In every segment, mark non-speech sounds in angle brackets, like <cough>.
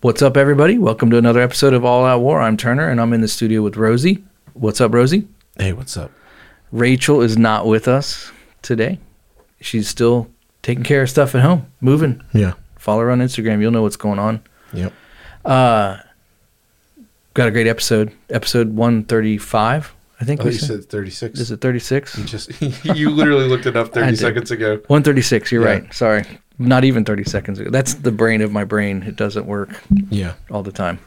What's up, everybody? Welcome to another episode of All Out War. I'm Turner, and I'm in the studio with Rosie. What's up, Rosie? Hey, what's up? Rachel is not with us today. She's still taking care of stuff at home, moving. Yeah. Follow her on Instagram. You'll know what's going on. Yep. Uh, got a great episode, episode 135, I think. Oh, we you said. said 36. Is it 36? You just <laughs> you literally looked it up <laughs> 30 seconds ago. 136, you're Yeah. right. Sorry. Not even 30 seconds ago. That's the brain of my brain. It doesn't work Yeah. all the time.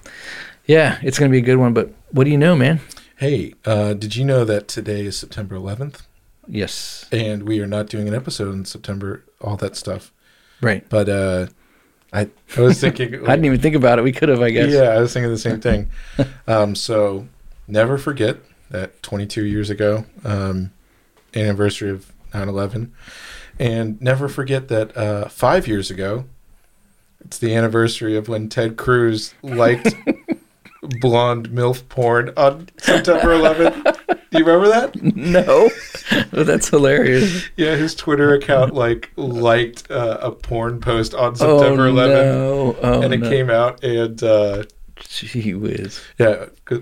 Yeah, it's going to be a good one, but what do you know, man? Hey, uh, did you know that today is September 11th Yes. and we are not doing an episode in September, all that stuff. Right. But uh, I I was thinking <laughs> I didn't even think about it. We could have, I guess. Yeah, I was thinking the same thing. <laughs> um, so never forget that 22 years ago, um, anniversary of 9/11, and never forget that uh, five years ago, it's the anniversary of when Ted Cruz liked <laughs> blonde milf porn on September 11th. Do you remember that? <laughs> No. Oh, that's hilarious. Yeah, his Twitter account like liked uh, a porn post on September oh, 11th. No. Oh, and it no. came out, and uh, <laughs> Gee whiz. yeah, <laughs>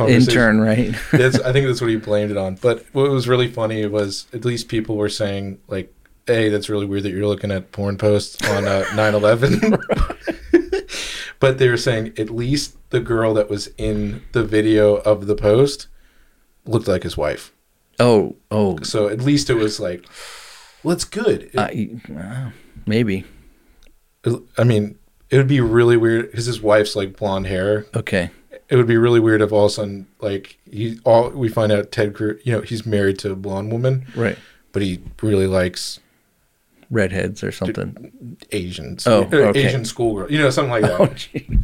Intern, right? <laughs> that's I think that's what he blamed it on. But what was really funny was at least people were saying like, "Hey, that's really weird that you're looking at porn posts on uh, 9/11." but they were saying at least the girl that was in the video of the post looked like his wife. oh, oh. So at least it was like, well, it's good. It- uh, maybe. I mean, it would be really weird because his wife's like blonde hair. Okay. It would be really weird if all of a sudden, like he all we find out Ted Cruz, you know, he's married to a blonde woman. Right. but he really likes Redheads or something. Asians. Oh, uh, okay. Asian schoolgirl. You know, something like <laughs> that. Oh.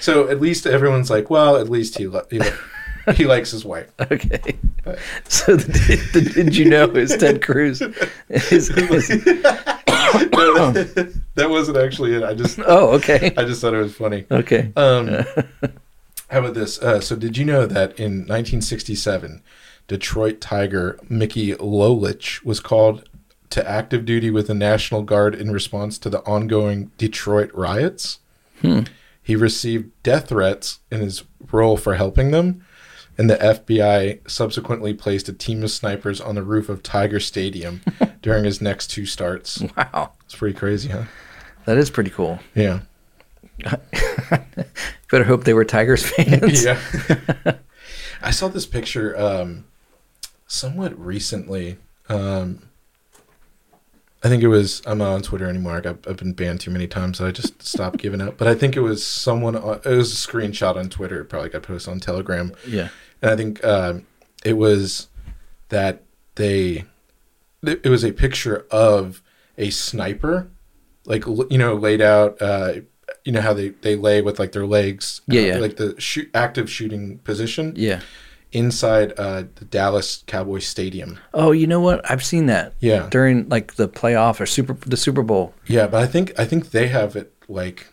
So at least everyone's like, well, at least he he, <laughs> he likes his wife. Okay. But- <laughs> So did, did, did you know is Ted Cruz? Is, is, No, that, <laughs> that wasn't actually it. I just oh, okay. <laughs> I just thought it was funny. Okay. Um, <laughs> how about this? Uh, so did you know that in 1967, Detroit Tiger Mickey Lolich was called to active duty with the National Guard in response to the ongoing Detroit riots? He received death threats in his role for helping them, and the FBI subsequently placed a team of snipers on the roof of Tiger Stadium <laughs> during his next two starts. Wow. It's pretty crazy, huh? That is pretty cool. Yeah. <laughs> Better hope they were Tigers fans. <laughs> yeah. I saw this picture um, somewhat recently. Um, I think it was. I'm not on Twitter anymore. I got, I've been banned too many times, so I just stopped giving up. But I think it was someone. It was a screenshot on Twitter. It probably got posted on Telegram, Yeah. and I think um, it was that they. It was a picture of a sniper, like you know, laid out. Uh, you know how they, they lay with like their legs, Yeah, uh, yeah. like the shoot active shooting position Yeah. Inside uh, the Dallas Cowboys stadium. Oh, you know what? I've seen that Yeah, during like the playoff or super the Super Bowl. yeah, but I think I think they have it like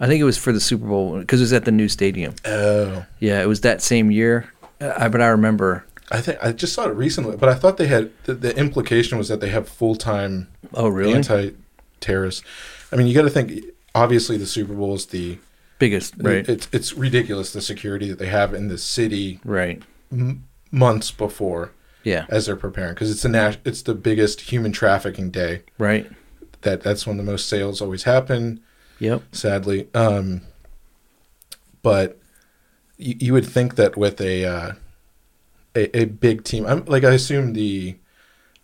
I think it was for the Super Bowl because it was at the new stadium. oh, Yeah, it was that same year. I, but I remember. I think I just saw it recently, but I thought they had the, the implication was that they have full time Oh, really? anti-terrorists. I mean, you got to think. Obviously, the Super Bowl is the Biggest, right? It's it's ridiculous the security that they have in the city right. M- months before Yeah. as they're preparing because it's a nas- it's the biggest human trafficking day. Right. That that's when the most sales always happen. Yep. sadly. Um, but you, you would think that with a, uh, a a big team, I'm like I assume the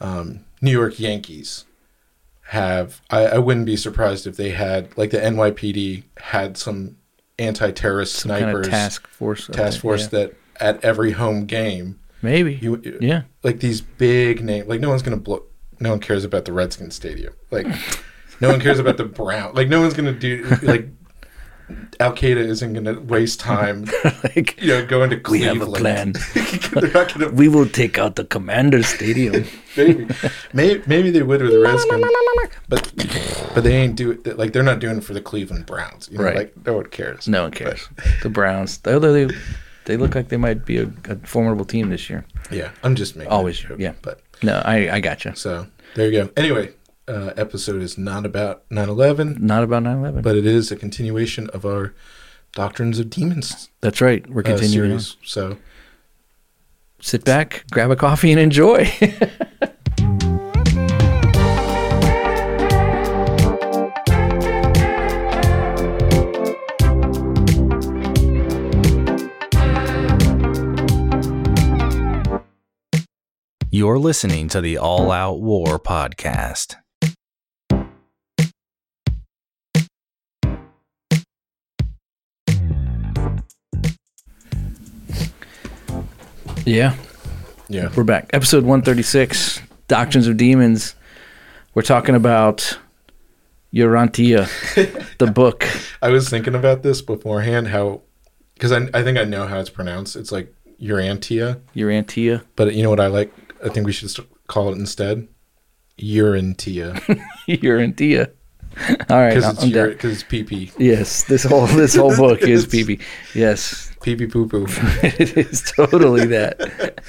um, New York Yankees have. I, I wouldn't be surprised if they had like the NYPD had some anti-terrorist Some kind snipers of task force. Task force yeah. that at every home game Maybe. you yeah. like these big name like no one's gonna blow no one cares about the Redskins stadium like no one cares about the Brown like no one's gonna do like Al Qaeda isn't gonna waste time <laughs> like you know going to Cleveland. we have a plan. <laughs> gonna <laughs> we will take out the Commander Stadium. maybe maybe maybe they would with the Redskins but but they ain't do it like they're not doing it for the Cleveland Browns you know Right. like no one cares no one cares. the Browns, although they they look like they might be a, a formidable team this year. yeah I'm just making Always, joke, yeah. but No, I I gotcha. so there you go anyway uh, episode is not about 9/11, Not about 9/11. but it is a continuation of our Doctrines of Demons That's right. We're uh, continuing. on. series. So Sit back, grab a coffee, and enjoy. <laughs> You're listening to the All Out War podcast. yeah, yeah, we're back. Episode 136, Doctrines of Demons. We're talking about Urantia, <laughs> the book. I was thinking about this beforehand. How because I I think I know how it's pronounced. It's like Urantia, Urantia. but you know what I like? I think we should call it instead Urantia <laughs> Urantia. All right, because it's I'm down. because it's pee pee Yes, this whole this whole <laughs> book is It's- PB. Yes, pee pee poo poo. <laughs> it is totally that.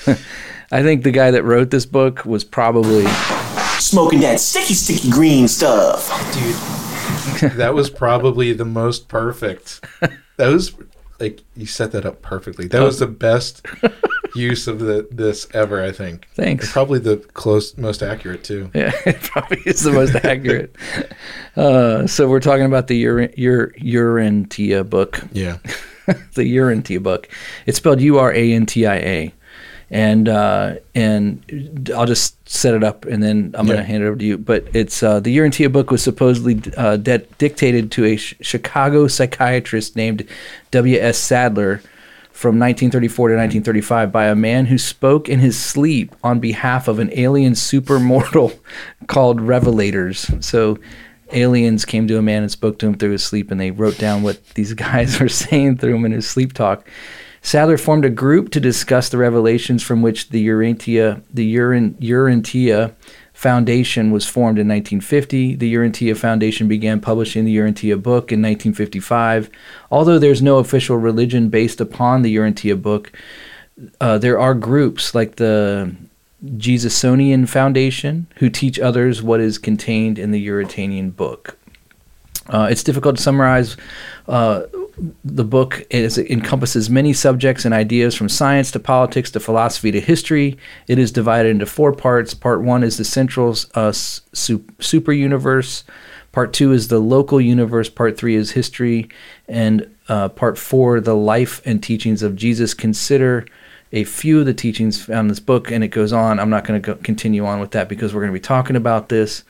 I think the guy that wrote this book was probably Smoking that sticky, sticky green stuff. dude that was probably the most perfect that was like you set that up perfectly that was oh. the best use of the this ever i think Thanks. and probably the close most accurate too yeah, <laughs> it probably is the most accurate. <laughs> Uh, so we're talking about the Ur- Ur- Urantia book. yeah <laughs> the Urantia book. It's spelled U R A N T I A, and uh, and I'll just set it up and then I'm going to hand it over to you. But it's uh, the Urantia book was supposedly uh, de- dictated to a Ch- Chicago psychiatrist named W. S. Sadler. From 1934 to 1935, by a man who spoke in his sleep on behalf of an alien supermortal <laughs> called Revelators. So, aliens came to a man and spoke to him through his sleep, and they wrote down what these <laughs> guys were saying through him in his sleep talk. Sadler formed a group to discuss the revelations from which the Urantia, the Uran, Urantia Foundation was formed in 1950. The Urantia Foundation began publishing the Urantia book in 1955. Although there's no official religion based upon the Urantia book, uh, there are groups like the Jesusonian Foundation who teach others what is contained in the Uritanian book. Uh, it's difficult to summarize uh, the book it encompasses many subjects and ideas from science to politics to philosophy to history. It is divided into four parts. Part one is the central uh, su- super universe. Part two is the local universe. Part three is history. And uh, part four, the life and teachings of Jesus. Consider a few of the teachings found in this book, and it goes on. I'm not going to continue on with that because we're going to be talking about this.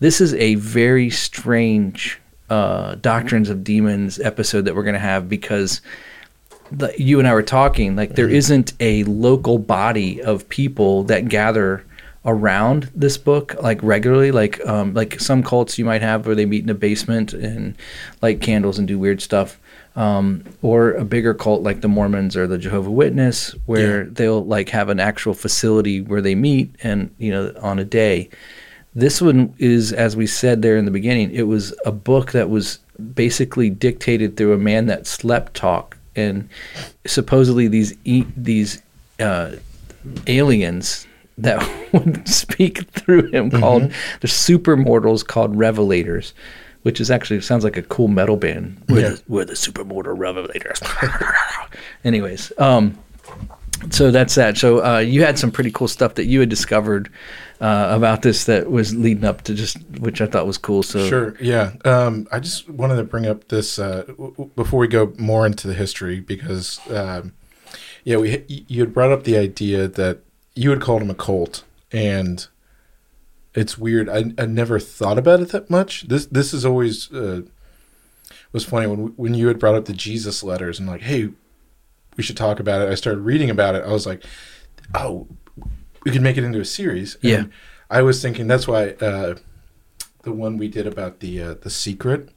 This is a very strange uh, Doctrines of Demons episode that we're going to have because the, you and I were talking, like, there isn't a local body of people that gather around this book like regularly. Like um like some cults you might have where they meet in a basement and light candles and do weird stuff. Um or a bigger cult like the Mormons or the Jehovah Witness where Yeah. they'll like have an actual facility where they meet and you know on a day this one is, as we said there in the beginning, it was a book that was basically dictated through a man that slept talk, and supposedly these e- these uh, aliens that <laughs> would speak through him called the super mortals called Revelators, which is actually sounds like a cool metal band. We're, Yeah. the, we're the supermortal Revelators. <laughs> Anyways, um, so that's that. So uh, you had some pretty cool stuff that you had discovered uh, about this that was leading up to just, which I thought was cool. So Sure. Yeah. Um, I just wanted to bring up this uh, w- before we go more into the history because, um, yeah, we you had brought up the idea that you had called him a cult, and it's weird. I, I never thought about it that much. This this is always uh, was funny when when you had brought up the Jesus letters and like, hey, we should talk about it. I started reading about it. I was like, oh, we could make it into a series. And Yeah. I was thinking that's why uh, the one we did about the uh, the secret,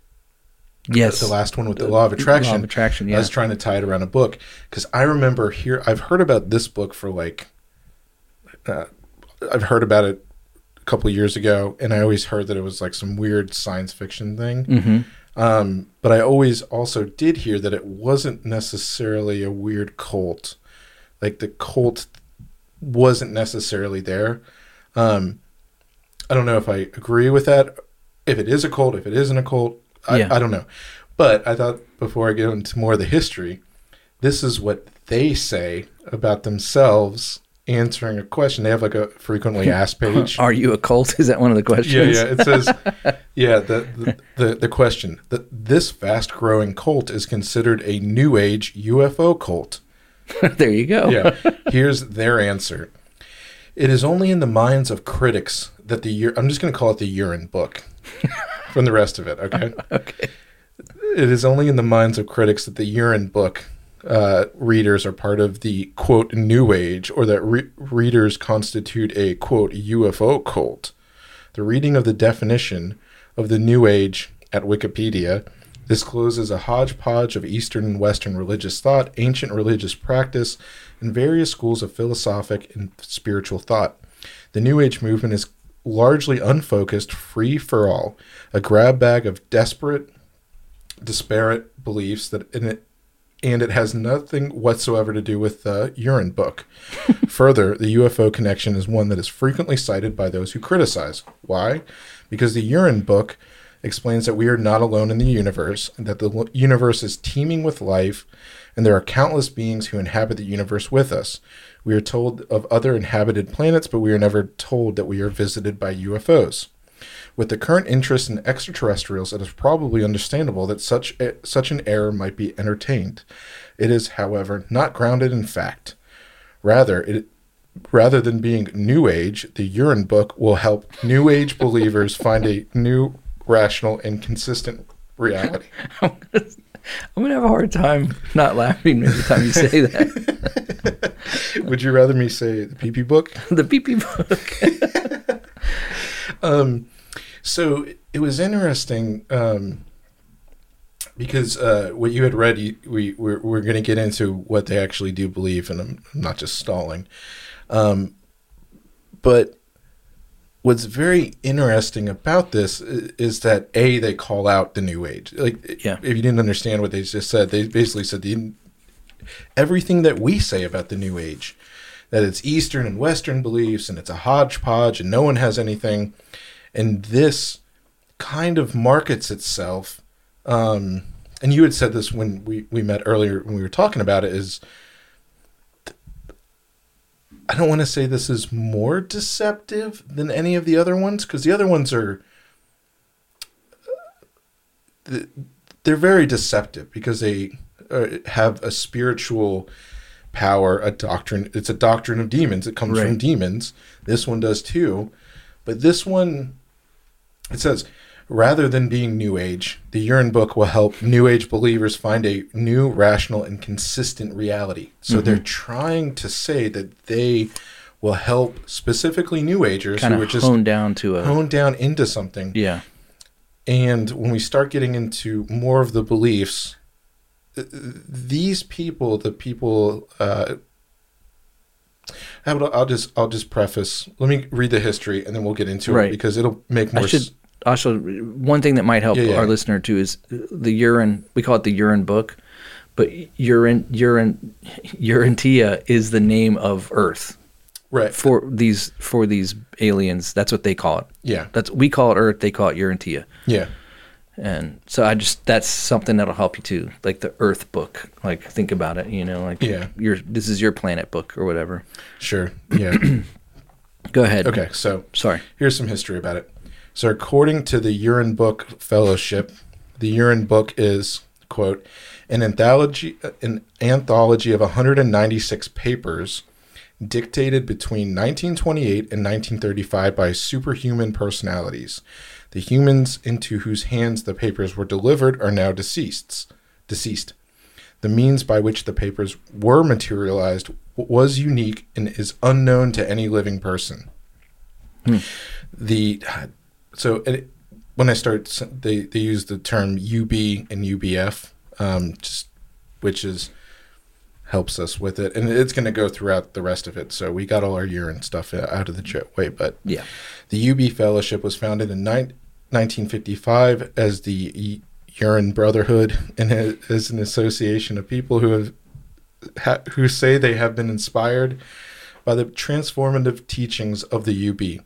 yes, the last one with the law of attraction. Law of attraction. Yeah. I was trying to tie it around a book because I remember here. I've heard about this book for like. Uh, I've heard about it a couple of years ago, and I always heard that it was like some weird science fiction thing. hmm Um, but I always also did hear that it wasn't necessarily a weird cult. Like the cult wasn't necessarily there. Um, I don't know if I agree with that. If it is a cult, if it isn't a cult, I, Yeah. I don't know. But I thought before I get into more of the history, this is what they say about themselves answering a question. They have like a frequently <laughs> asked page. Are you a cult? Is that one of the questions? Yeah, yeah. It says, <laughs> yeah, the, the, the, the question that this fast growing cult is considered a new age UFO cult. <laughs> there you go. Yeah. Here's their answer. It is only in the minds of critics that the ur- I'm just going to call it the urine book <laughs> from the rest of it, okay? <laughs> Okay. It is only in the minds of critics that the urine book uh, readers are part of the quote new age or that re- readers constitute a quote UFO cult. The reading of the definition of the new age at Wikipedia discloses a hodgepodge of Eastern and Western religious thought, ancient religious practice, and various schools of philosophic and spiritual thought. The New Age movement is largely unfocused, free for all, a grab bag of desperate, disparate beliefs that in it and it has nothing whatsoever to do with the urine book. <laughs> Further, the UFO connection is one that is frequently cited by those who criticize. Why? Because the urine book explains that we are not alone in the universe, and that the universe is teeming with life, and there are countless beings who inhabit the universe with us. We are told of other inhabited planets, but we are never told that we are visited by UFOs. With the current interest in extraterrestrials, it is probably understandable that such a, such an error might be entertained. It is, however, not grounded in fact. Rather, it rather than being new age, the urine book will help new age believers find a new, rational, and consistent reality. <laughs> I'm gonna have a hard time not laughing every time you say that. <laughs> Would you rather me say the PP book? <laughs> the PP book. Um, so it was interesting um, because uh, what you had read, you, we we're, we're going to get into what they actually do believe, and I'm not just stalling. Um, but what's very interesting about this is that a they call out the new age. Like, Yeah. if you didn't understand what they just said, they basically said the everything that we say about the new age that it's eastern and western beliefs and it's a hodgepodge and no one has anything and this kind of markets itself um, and you had said this when we, we met earlier when we were talking about it is i don't want to say this is more deceptive than any of the other ones because the other ones are they're very deceptive because they uh, have a spiritual power, a doctrine. It's a doctrine of demons. It comes from demons. This one does too. But this one, it says, rather than being New Age, the Urine Book will help New Age believers find a new, rational, and consistent reality. So they're trying to say that they will help specifically New Agers kind who are of just honed down to a honed down into something. yeah. And when we start getting into more of the beliefs, these people, the people, uh, I'll just I'll just preface. Let me read the history, and then we'll get into Right. it because it'll make more. I should also one thing that might help Yeah, yeah. our listener too is the urine. We call it the urine book, but urine urine <laughs> Urantia is the name of Earth right. for these for these aliens. That's what they call it. Yeah, That's we call it Earth. They call it Urantia. yeah, And so I just that's something that'll help you too, like the Earth book. Like think about it, you know, like Yeah. your this is your planet book or whatever. sure, yeah. <clears throat> Go ahead. okay, so Sorry. Here's some history about it. So, according to the Urine Book Fellowship, the Urine Book is quote an anthology an anthology of 196 papers dictated between 1928 and 1935 by superhuman personalities. The humans into whose hands the papers were delivered are now deceased. Deceased. The means by which the papers were materialized was unique and is unknown to any living person hmm. the so it, when I start, they they use the term UB and UBF, um, just which is helps us with it, and it's going to go throughout the rest of it. So we got all our urine stuff out of the way, but Yeah. the UB Fellowship was founded in nine, 1955 as the U- Urine Brotherhood and as an association of people who have ha- who say they have been inspired by the transformative teachings of the UB.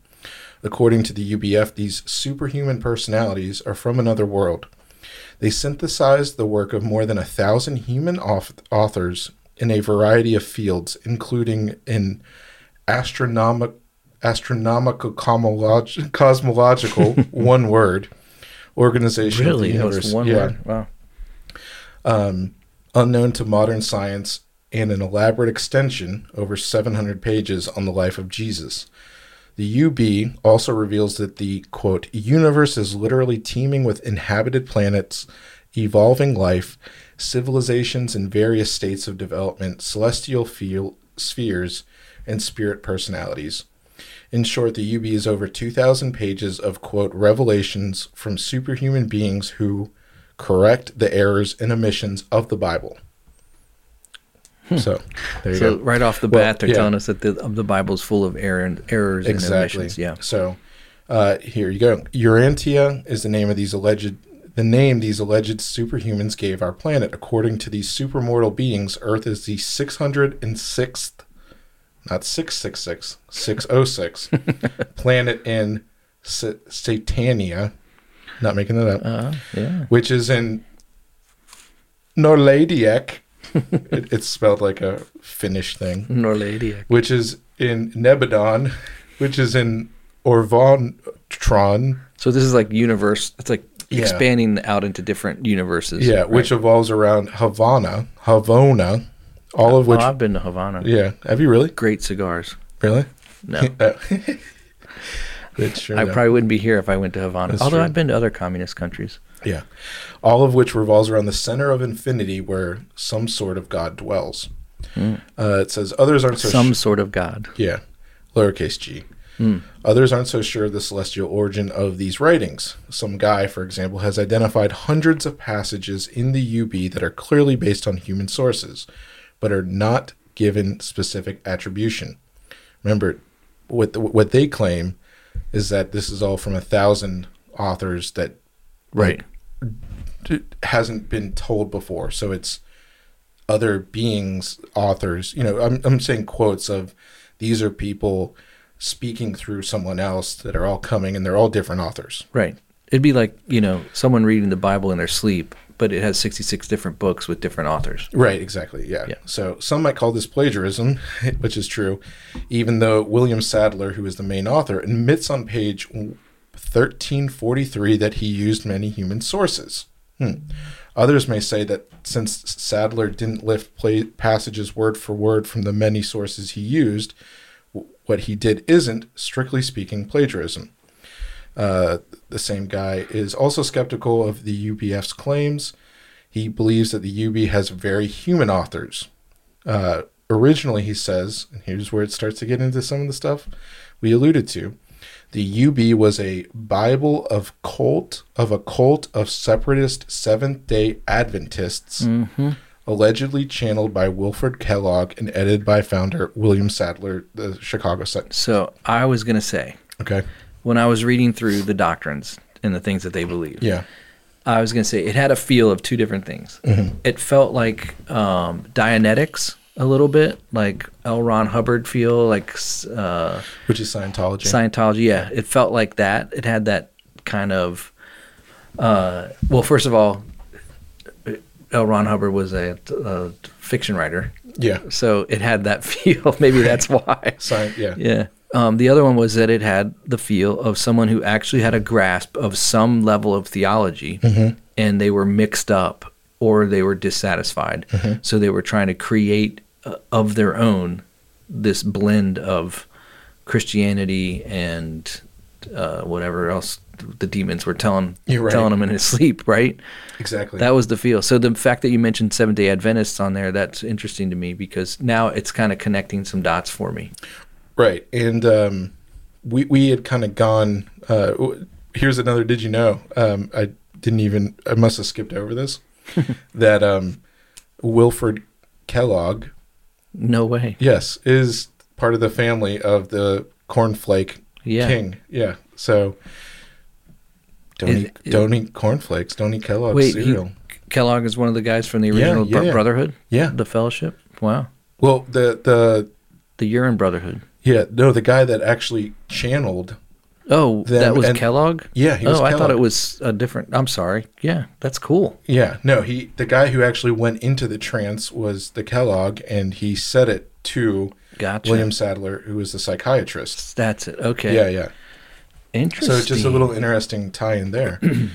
According to the UBF, these superhuman personalities are from another world. They synthesized the work of more than a thousand human auth- authors in a variety of fields, including in astronomic, astronomical cosmolog- cosmological, <laughs> one word, organization of the Really? That was universe. one yeah, word. Wow. Um, unknown to modern science, and an elaborate extension over 700 pages on the life of Jesus. The UB also reveals that the quote universe is literally teeming with inhabited planets, evolving life, civilizations in various states of development, celestial feel, spheres, and spirit personalities. In short, the UB is over 2,000 pages of quote revelations from superhuman beings who correct the errors and omissions of the Bible. So there you So go. right off the Well, bat, they're yeah. telling us that the, the Bible's full of error and errors and exactly. omissions. Yeah. So uh, here you go. Urantia is the name of these alleged the name these alleged superhumans gave our planet. According to these supermortal beings, Earth is the 606th, not 666, 606 <laughs> planet in Sa- Satania. Not making that up. Uh, yeah. which is in Norladiak. It, it's spelled like a Finnish thing, Norladiak. which is in Nebadon, which is in Orvonton. So this is like universe. It's like Yeah. expanding out into different universes. Yeah, right? which evolves around Havana, Havona, all of Oh, which. I've been to Havana. yeah, have you really? Great cigars. Really? No. Oh. That's true. I though. probably wouldn't be here if I went to Havana. That's Although true. I've been to other communist countries. Yeah. All of which revolves around the center of infinity where some sort of God dwells. Uh, it says others aren't so Some sh- sort of God. Yeah, lowercase g. Others aren't so sure of the celestial origin of these writings. Some guy, for example, has identified hundreds of passages in the UB that are clearly based on human sources, but are not given specific attribution. Remember, what what they claim is that this is all from a thousand authors that Right. d- hasn't been told before. So it's other beings, authors. You know, I'm I'm saying quotes of these are people speaking through someone else that are all coming, and they're all different authors. Right. It'd be like, you know, someone reading the Bible in their sleep, but it has 66 different books with different authors. Right, exactly. Yeah. Yeah. So some might call this plagiarism, <laughs> which is true, even though William Sadler, who is the main author, admits on page 1343 that he used many human sources. Hmm. Others may say that since Sadler didn't lift play passages word for word from the many sources he used, w- what he did isn't, strictly speaking, plagiarism. Uh, the same guy is also skeptical of the UBF's claims. He believes that the UB has very human authors. Uh, originally, he says, and here's where it starts to get into some of the stuff we alluded to. The UB was a Bible of cult of a cult of separatist Seventh Day Adventists, allegedly channeled by Wilfred Kellogg and edited by founder William Sadler, the Chicago Sun. So I was going to say, Okay, when I was reading through the doctrines and the things that they believe, yeah, I was going to say it had a feel of two different things. Mm-hmm. It felt like um, Dianetics a little bit, like L. Ron Hubbard feel, like uh, which is Scientology. Scientology. Yeah, it felt like that. It had that kind of. Uh, well, first of all, L. Ron Hubbard was a, a fiction writer, yeah, so it had that <laughs> feel. Maybe that's why. Sci- yeah, Yeah. Um, the other one was that it had the feel of someone who actually had a grasp of some level of theology and they were mixed up or they were dissatisfied. So they were trying to create uh, of their own this blend of Christianity and uh, whatever else the demons were telling right. telling them in his <laughs> sleep, right? exactly. That was the feel. So the fact that you mentioned Seventh Day Adventists on there, that's interesting to me because now it's kind of connecting some dots for me. Right, and um, we we had kind of gone. Uh, here's another. Did you know? Um, I didn't even. I must have skipped over this. <laughs> that um, Wilfred Kellogg, No way. yes, is part of the family of the cornflake Yeah. king. Yeah, so don't Is- eat don't eat cornflakes. Don't eat Kellogg's Wait, he, cereal. Kellogg is one of the guys from the original yeah, yeah. Brotherhood, yeah. the Fellowship. Wow, Well, the the the Urine Brotherhood. yeah no the guy that actually channeled Oh, them that was and- Kellogg. Yeah, he was oh, I thought it was a different. I'm sorry. Yeah, that's cool. Yeah, no, he the guy who actually went into the trance was the Kellogg, and he said it to Gotcha. William Sadler, who was the psychiatrist. That's it. Okay. Yeah, yeah. Interesting. So it's just a little interesting tie in there. <clears throat>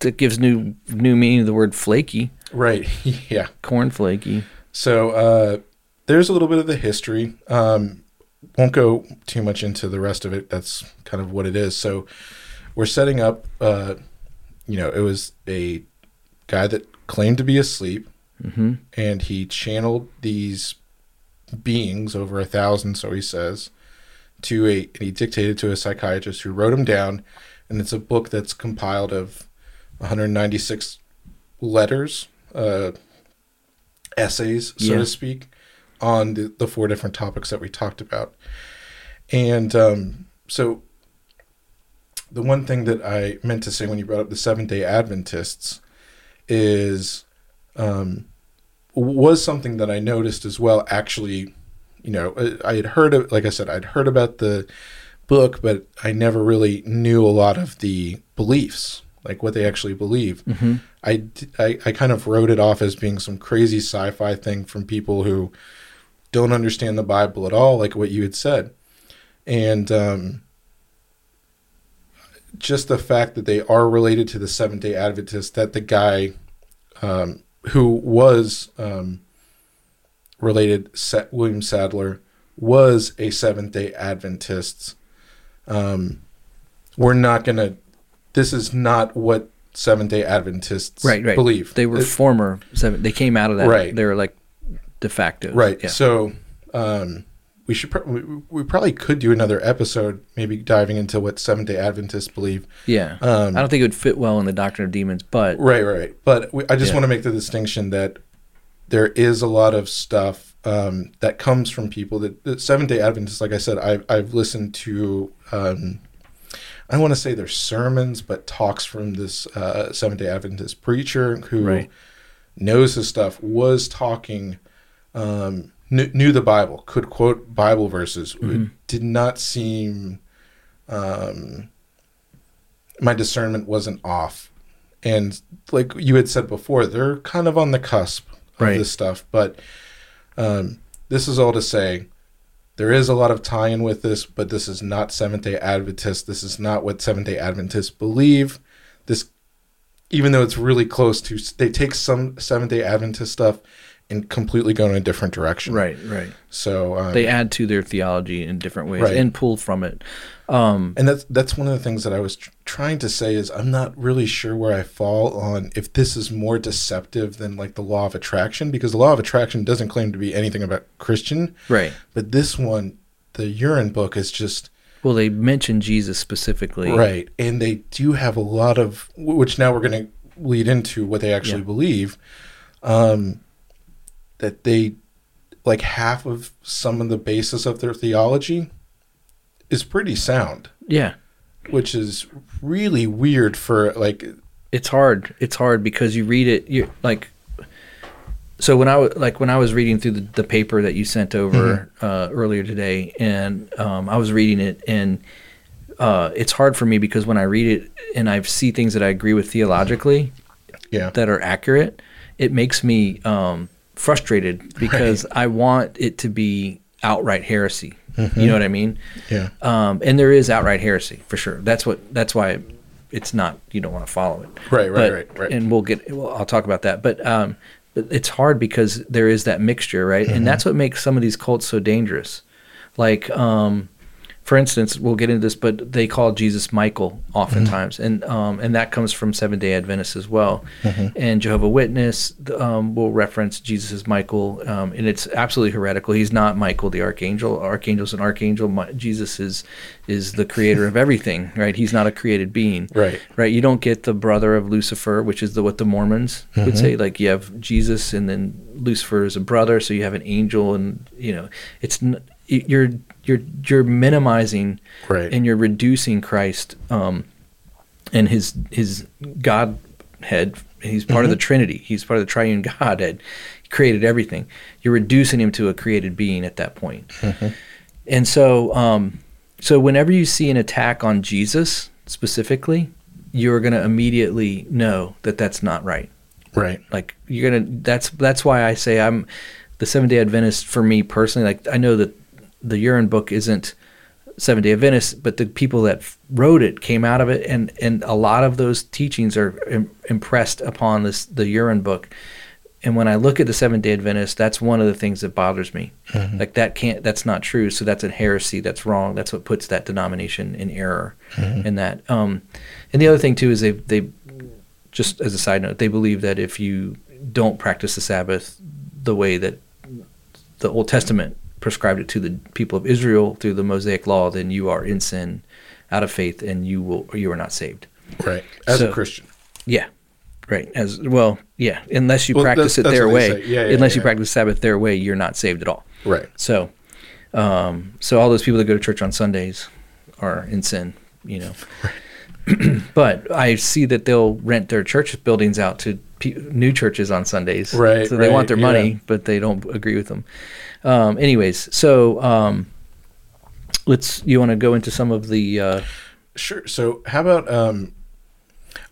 That gives new new meaning to the word flaky, right. <laughs> Yeah. corn flaky. So uh, there's a little bit of the history. Um, won't go too much into the rest of it. That's kind of what it is. So we're setting up. Uh, you know, it was a guy that claimed to be asleep, and he channeled these beings over a thousand, so he says, to a. And he dictated to a psychiatrist who wrote him down, and it's a book that's compiled of 196 letters. Uh, essays, so Yeah. to speak, on the, the four different topics that we talked about. And um, so, the one thing that I meant to say when you brought up the Seventh Day Adventists is um, was something that I noticed as well. Actually, you know, I- I had heard of, like I said, I'd heard about the book, but I never really knew a lot of the beliefs, like what they actually believe. I I kind of wrote it off as being some crazy sci-fi thing from people who don't understand the Bible at all, like what you had said, and um, just the fact that they are related to the Seventh Day Adventists, that the guy um, who was um, related, William Sadler, was a Seventh Day Adventist. Um, we're not gonna. This is not what Seventh Day Adventists Right, right. believe. They were It- former seven. They came out of that. Right. They were like de facto. Right. Yeah. So um, we should pro- we, we probably could do another episode, maybe diving into what Seventh Day Adventists believe. yeah. Um, I don't think it would fit well in the Doctrine of Demons, but Right, right. But we, I just Yeah. want to make the distinction that there is a lot of stuff um, that comes from people that, that Seventh Day Adventists. Like I said, I've I've listened to. Um, I don't want to say their sermons, but talks from this uh, Seventh Day Adventist preacher who Right. knows his stuff was talking, um, kn- knew the Bible, could quote Bible verses. It did not seem, um, my discernment wasn't off. And like you had said before, they're kind of on the cusp of Right. this stuff. But um, this is all to say there is a lot of tie in with this, but this is not Seventh day Adventist. This is not what Seventh day Adventists believe. This, even though it's really close to, they take some Seventh day Adventist stuff and completely go in a different direction. right, right. So um, They add to their theology in different ways Right. and pull from it. Um, And that's that's one of the things that I was tr- trying to say is I'm not really sure where I fall on if this is more deceptive than like the law of attraction because the law of attraction doesn't claim to be anything about Christian, right. but this one, the urine book is just Well, they mention Jesus specifically. right, and they do have a lot of which now we're going to lead into what they actually Yeah. believe. Um, that they like half of some of the basis of their theology is pretty sound. Yeah. which is really weird for like it's hard. It's hard because you read it. You like. So when I was like when I was reading through the, the paper that you sent over uh, earlier today, and um, I was reading it, and uh, it's hard for me because when I read it and I see things that I agree with theologically yeah that are accurate, it makes me um, frustrated because I want it to be outright heresy. You know what I mean? yeah um, and there is outright heresy for sure. That's what. That's why it's not. You don't want to follow it. Right, right, But- right, right. And we'll get. Well, I'll talk about that. But um, but it's hard because there is that mixture, right? And that's what makes some of these cults so dangerous. Like, um, for instance, we'll get into this, but they call Jesus Michael oftentimes, and um, and that comes from Seven Day Adventists as well. And Jehovah Witness um, will reference Jesus as Michael, um, and it's absolutely heretical. He's not Michael the archangel. Archangel's an archangel. Mi- Jesus is is the creator of everything, <laughs> right? He's not a created being, Right. Right. You don't get the brother of Lucifer, which is the what the Mormons would say. Like you have Jesus, and then Lucifer is a brother, so you have an angel, and you know it's n- you're you're you're minimizing Right. and you're reducing Christ um, and his his Godhead. He's part of the Trinity. He's part of the Triune Godhead. He created everything. You're reducing him to a created being at that point. And so, um, So whenever you see an attack on Jesus specifically, you're going to immediately know that that's not right. Right. Like you're gonna. That's that's why I say I'm the Seventh Day Adventist. For me personally, like I know that the urine book isn't Seventh Day Adventist, but the people that wrote it came out of it, and and a lot of those teachings are Im- impressed upon this the urine book. And when I look at the Seventh Day Adventist, that's one of the things that bothers me. Like that can't. That's not true. So that's a heresy. That's wrong. That's what puts that denomination in error. In that. Um, and the other thing too is they they just as a side note, they believe that if you don't practice the Sabbath the way that the Old Testament prescribed it to the people of Israel through the Mosaic law, then you are in sin, out of faith, and you will you are not saved. Right. As So- a Christian. Yeah, right. As well, yeah. Unless you Well, practice that's- it that's their way. Yeah, yeah, unless you yeah. practice Sabbath their way, you're not saved at all. Right. So, um, so all those people that go to church on Sundays are in sin, you know. <clears throat> but I see that they'll rent their church buildings out to new churches on Sundays. Right, So they want their money, yeah. but they don't agree with them. Um, anyways, so um, let's. You want to go into some of the. Uh, Sure. So how about um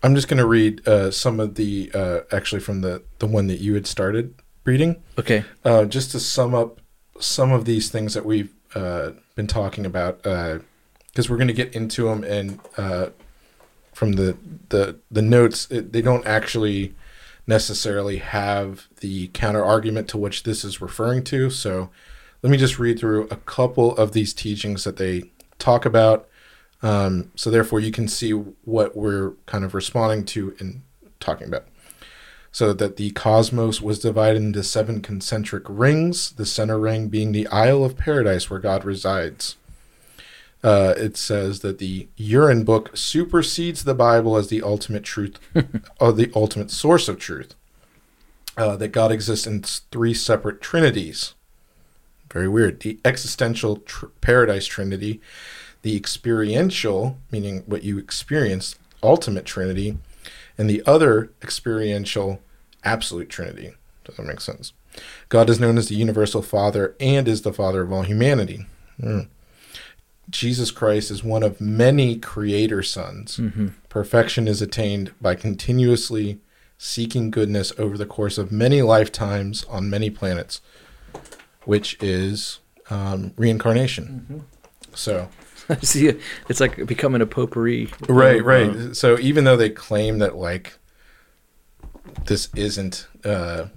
I'm just going to read uh some of the uh actually from the the one that you had started reading. okay. Uh just to sum up some of these things that we've uh been talking about uh cuz we're going to get into them and uh from the the the notes it, they don't actually necessarily have the counter argument to which this is referring to. So let me just read through a couple of these teachings that they talk about. Um, so therefore, you can see what we're kind of responding to and talking about. So that the cosmos was divided into seven concentric rings, the center ring being the Isle of Paradise where God resides. Uh, it says that the urine book supersedes the Bible as the ultimate truth, <laughs> or the ultimate source of truth. Uh, that God exists in three separate trinities. Very weird. The existential tr- paradise trinity, the experiential, meaning what you experience, ultimate trinity, and the other experiential absolute trinity. Does that make sense? God is known as the universal Father and is the Father of all humanity. Hmm. Jesus Christ is one of many creator sons. Perfection is attained by continuously seeking goodness over the course of many lifetimes on many planets, which is um, reincarnation. So, <laughs> See, it's like becoming a potpourri. right, right. uh, So even though they claim that like this isn't uh,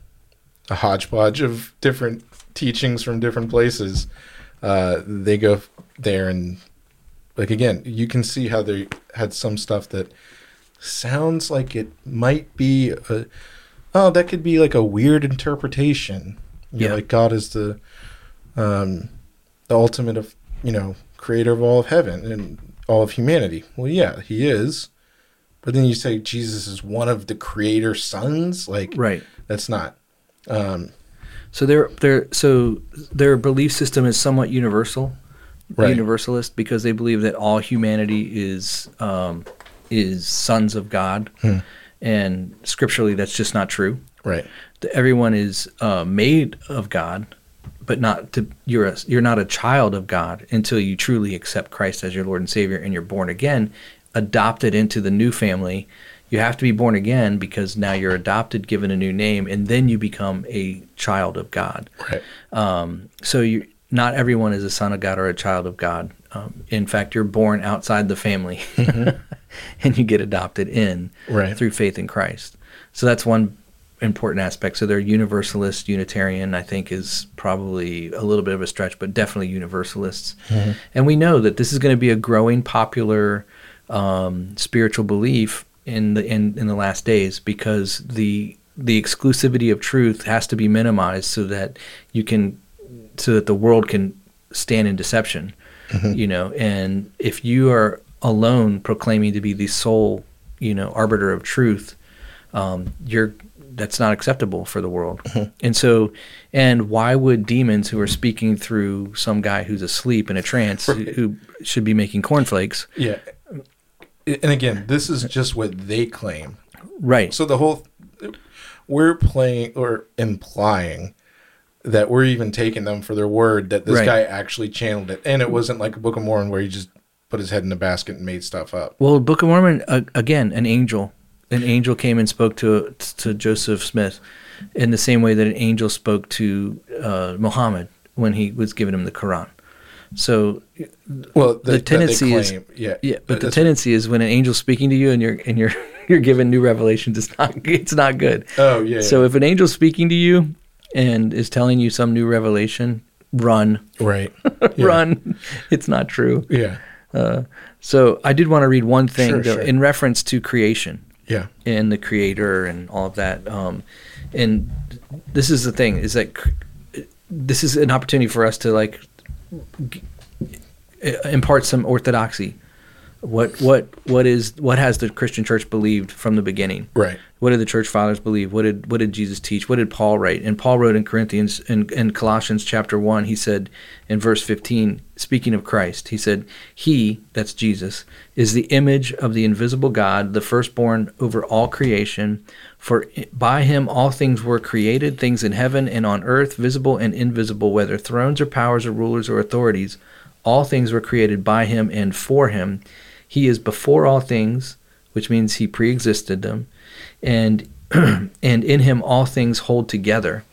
a hodgepodge of different teachings from different places, uh, they go there and like again, you can see how they had some stuff that sounds like it might be a oh that could be like a weird interpretation. You know, Yeah. like God is the um, the ultimate of you know creator of all of heaven and all of humanity. Well, yeah, he is. But then you say Jesus is one of the creator sons, like right. that's not. Um, So their their so their belief system is somewhat universal, Right. universalist, because they believe that all humanity is um, is sons of God, Hmm. and scripturally that's just not true. right. Everyone is uh, made of God, but not to you're a, you're not a child of God until you truly accept Christ as your Lord and Savior, and you're born again, adopted into the new family. You have to be born again because now you're adopted, given a new name, and then you become a child of God. Right. Um, so you, not everyone is a son of God or a child of God. Um, in fact, you're born outside the family, <laughs> and you get adopted in Right. through faith in Christ. So that's one important aspect. So they're universalist, Unitarian. I think is probably a little bit of a stretch, but definitely universalists. And we know that this is going to be a growing popular um, spiritual belief in the in, in the last days because the the exclusivity of truth has to be minimized so that you can so that the world can stand in deception you know? And if you are alone proclaiming to be the sole you know arbiter of truth um, you're that's not acceptable for the world. And so and why would demons who are speaking through some guy who's asleep in a trance who, who should be making cornflakes Yeah. And again, this is just what they claim. right So the whole we're playing or implying that we're even taking them for their word that this Right. guy actually channeled it, and it wasn't like a Book of Mormon where he just put his head in a basket and made stuff up. Well, Book of Mormon uh, again, an angel, an angel came and spoke to to Joseph Smith, in the same way that an angel spoke to uh, Muhammad when he was giving him the Quran. So Well, the, they tendency is- yeah, yeah, but the tendency is when an angel's speaking to you and you're and you're <laughs> you're given new revelations, it's not <laughs> it's not good. Oh yeah. So if an angel's speaking to you and is telling you some new revelation, run, right. <laughs> Yeah. run. It's not true. Yeah. So I did want to read one thing Sure, though, sure. in reference to creation. Yeah. and the creator and all of that. Um, and this is the thing is that cr- this is an opportunity for us to like Uh, impart some orthodoxy. What what what is what has the Christian church believed from the beginning? Right. What did the church fathers believe? What did what did Jesus teach? What did Paul write? And Paul wrote in Corinthians in, in Colossians chapter one, he said in verse fifteen, speaking of Christ, he said, He, that's Jesus, is the image of the invisible God, the firstborn over all creation. For by him all things were created, things in heaven and on earth, visible and invisible, whether thrones or powers or rulers or authorities. All things were created by him and for him. He is before all things, which means he pre-existed them, and <clears throat> and in him all things hold together.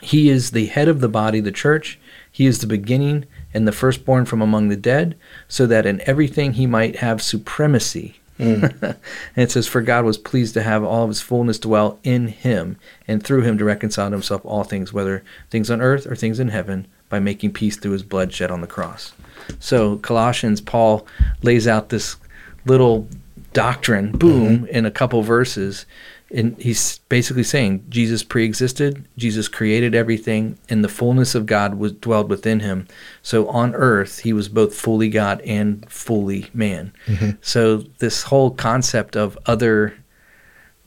He is the head of the body, the church. He is the beginning and the firstborn from among the dead, so that in everything he might have supremacy. Mm. <laughs> and it says, For God was pleased to have all of his fullness dwell in him, and through him to reconcile to himself all things, whether things on earth or things in heaven, by making peace through his blood shed on the cross. So, Colossians, Paul lays out this little doctrine, boom, mm-hmm. in a couple verses. And he's basically saying Jesus pre-existed, Jesus created everything, and the fullness of God was dwelled within him. So on earth, he was both fully God and fully man. Mm-hmm. So this whole concept of other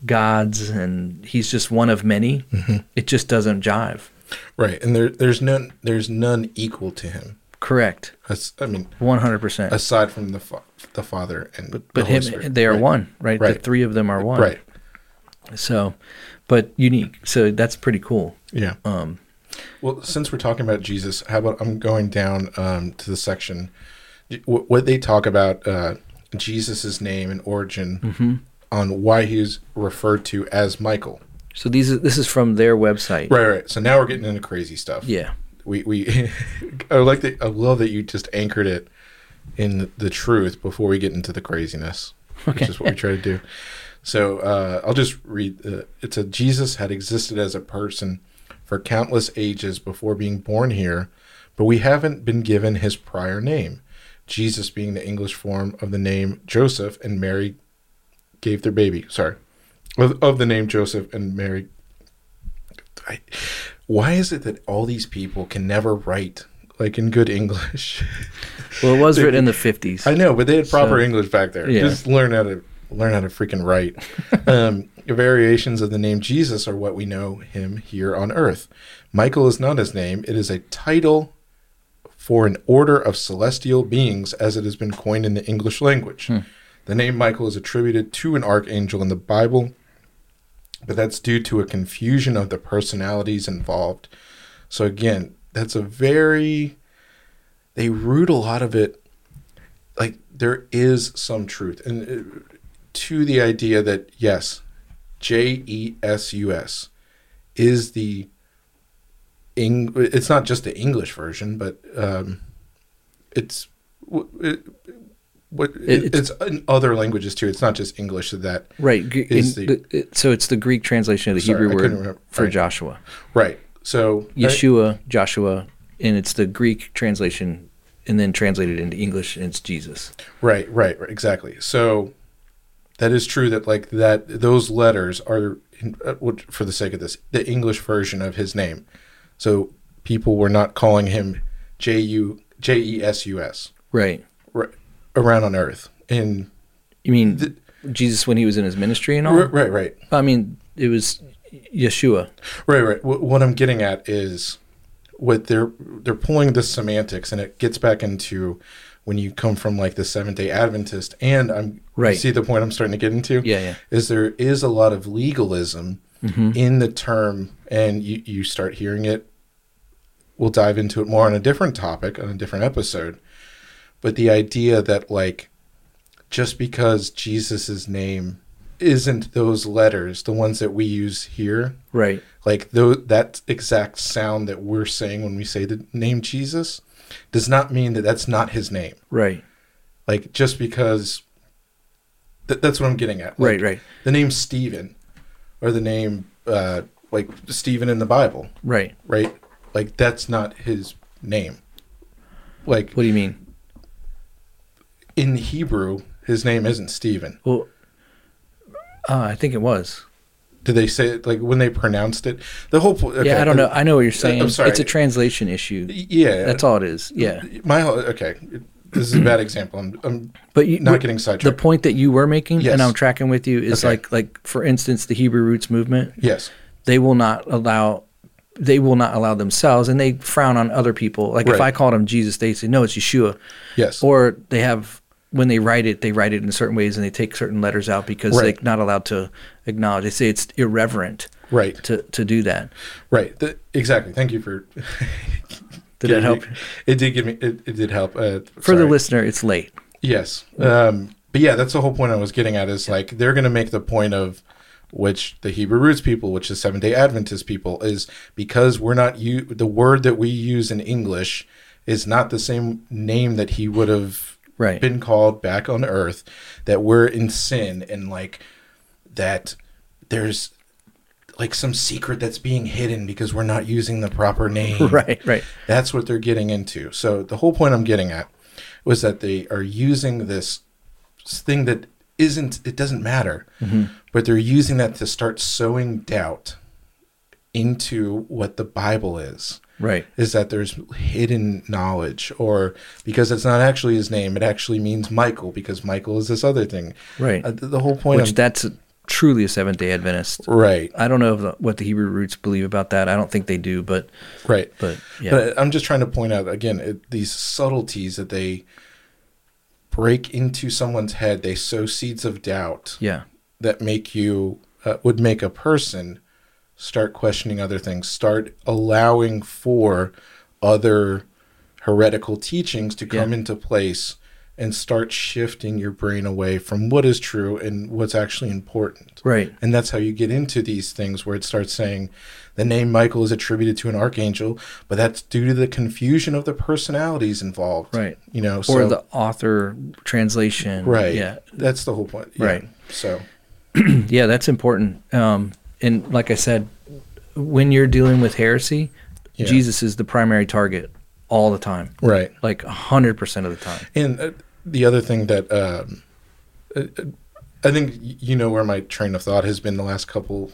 gods and he's just one of many, mm-hmm. it just doesn't jive. Right. And there there's none there's none equal to him. Correct. That's, I mean, One hundred percent. aside from the fa- the Father and But the him, Spirit. they are Right. one, right? The three of them are one. Right. So, but unique. So that's pretty cool. Yeah. Um, Well, since we're talking about Jesus, how about I'm going down um, to the section wh- what they talk about uh, Jesus's name and origin Mm-hmm. on why he's referred to as Michael. so these this is from their website. Right, right. So now we're getting into crazy stuff. Yeah. We we <laughs> I like that. I love that you just anchored it in the truth before we get into the craziness, Okay. which is what we try to do. <laughs> So uh, I'll just read. Uh, it said Jesus had existed as a person for countless ages before being born here, but we haven't been given his prior name. Jesus being the English form of the name Joseph, and Mary gave their baby. Sorry, of, of the name Joseph and Mary. I, why is it that all these people can never write like in good English? Well, it was <laughs> written in the fifties. I know, but they had proper So- English back there. Yeah. Just learn how to learn how to freaking write. <laughs> um, variations of the name Jesus are what we know him here on earth. Michael is not his name; it is a title for an order of celestial beings, as it has been coined in the English language. The name Michael is attributed to an archangel in the Bible, but that's due to a confusion of the personalities involved. So again, that's a very they root a lot of it like there is some truth and uh, to the idea that yes J E S U S is the Eng- it's not just the English version but um it's it, what It- it, it's in other languages too it's not just English that right. Is in the- so it's the Greek translation of the Sorry, Hebrew word for Right. Joshua. right so Yeshua, Joshua, and it's the Greek translation, and then translated into English, and it's Jesus. Right, right, right, exactly. So that is true that like that those letters are uh, for the sake of this the English version of his name. So people were not calling him J U J E S U S Right. right, around on earth. And You mean The- Jesus when he was in his ministry and all? right, right, right, I mean, it was Yeshua. right, right. What, what I'm getting at is what they're they're pulling the semantics, and it gets back into when you come from like the Seventh Day Adventist, and I'm Right. See the point I'm starting to get into. Yeah, yeah. is there is a lot of legalism Mm-hmm. in the term and you, you start hearing it we'll dive into it more on a different topic on a different episode. But the idea that like just because Jesus's name isn't those letters, the ones that we use here, Right. like though that exact sound that we're saying when we say the name Jesus, does not mean that that's not his name. Right. Like just because th- that's what I'm getting at. Like, Right. Right. The name Stephen, or the name uh, like Stephen in the Bible, Right. right? Like that's not his name. Like What do you mean? in Hebrew, his name isn't Stephen. Well, uh, I think it was. Did they say it like when they pronounced it? The whole okay, yeah, I don't know. I know what you're saying. I'm sorry. It's a translation issue. yeah, That's all it is. Yeah. My whole okay. This is a bad example. I'm, I'm But you, not getting getting the point that you were making, Yes. and I'm tracking with you, is Okay. like like for instance, the Hebrew roots movement. yes, They will not allow. They will not allow themselves, and they frown on other people. Like if I called him Jesus, they say no, it's Yeshua. yes, Or they have when they write it, they write it in certain ways, and they take certain letters out because Right. they're not allowed to acknowledge. They say it's irreverent right, to to do that. right. The, exactly. Thank you for. Did that help? me- it did give me. It, it did help. Uh, For the listener, it's late. Yes. Um, but yeah, that's the whole point I was getting at is like they're going to make the point of which the Hebrew roots people, which the Seventh Day Adventist people, is because we're not you. The word that we use in English is not the same name that he would have Right. been called back on Earth. That we're in sin and like that. There's like some secret that's being hidden because we're not using the proper name. <laughs> Right. Right. That's what they're getting into. So the whole point I'm getting at was that they are using this thing that isn't it doesn't matter, mm-hmm. but they're using that to start sowing doubt into what the Bible is. Right. Is that there's hidden knowledge, or because it's not actually his name, it actually means Michael because Michael is this other thing. Right. Uh, the, whole point. Which of, that's truly a Seventh Day Adventist. right, I don't know if the, what the Hebrew roots believe about that. I don't think they do, but right. but yeah, But I'm just trying to point out again it, these subtleties that they break into someone's head. They sow seeds of doubt yeah, that make you uh, would make a person start questioning other things, start allowing for other heretical teachings to come Yeah. into place and start shifting your brain away from what is true and what's actually important. right, And that's how you get into these things where it starts saying the name Michael is attributed to an archangel, but that's due to the confusion of the personalities involved. Right. You know, or so the author translation. right. Yeah, That's the whole point. Yeah. Right. So <clears throat> yeah, that's important. Um, and like I said, when you're dealing with heresy, Yeah. Jesus is the primary target all the time, right. like hundred percent of the time. And uh, the other thing that um, uh, uh, I think you know where my train of thought has been the last couple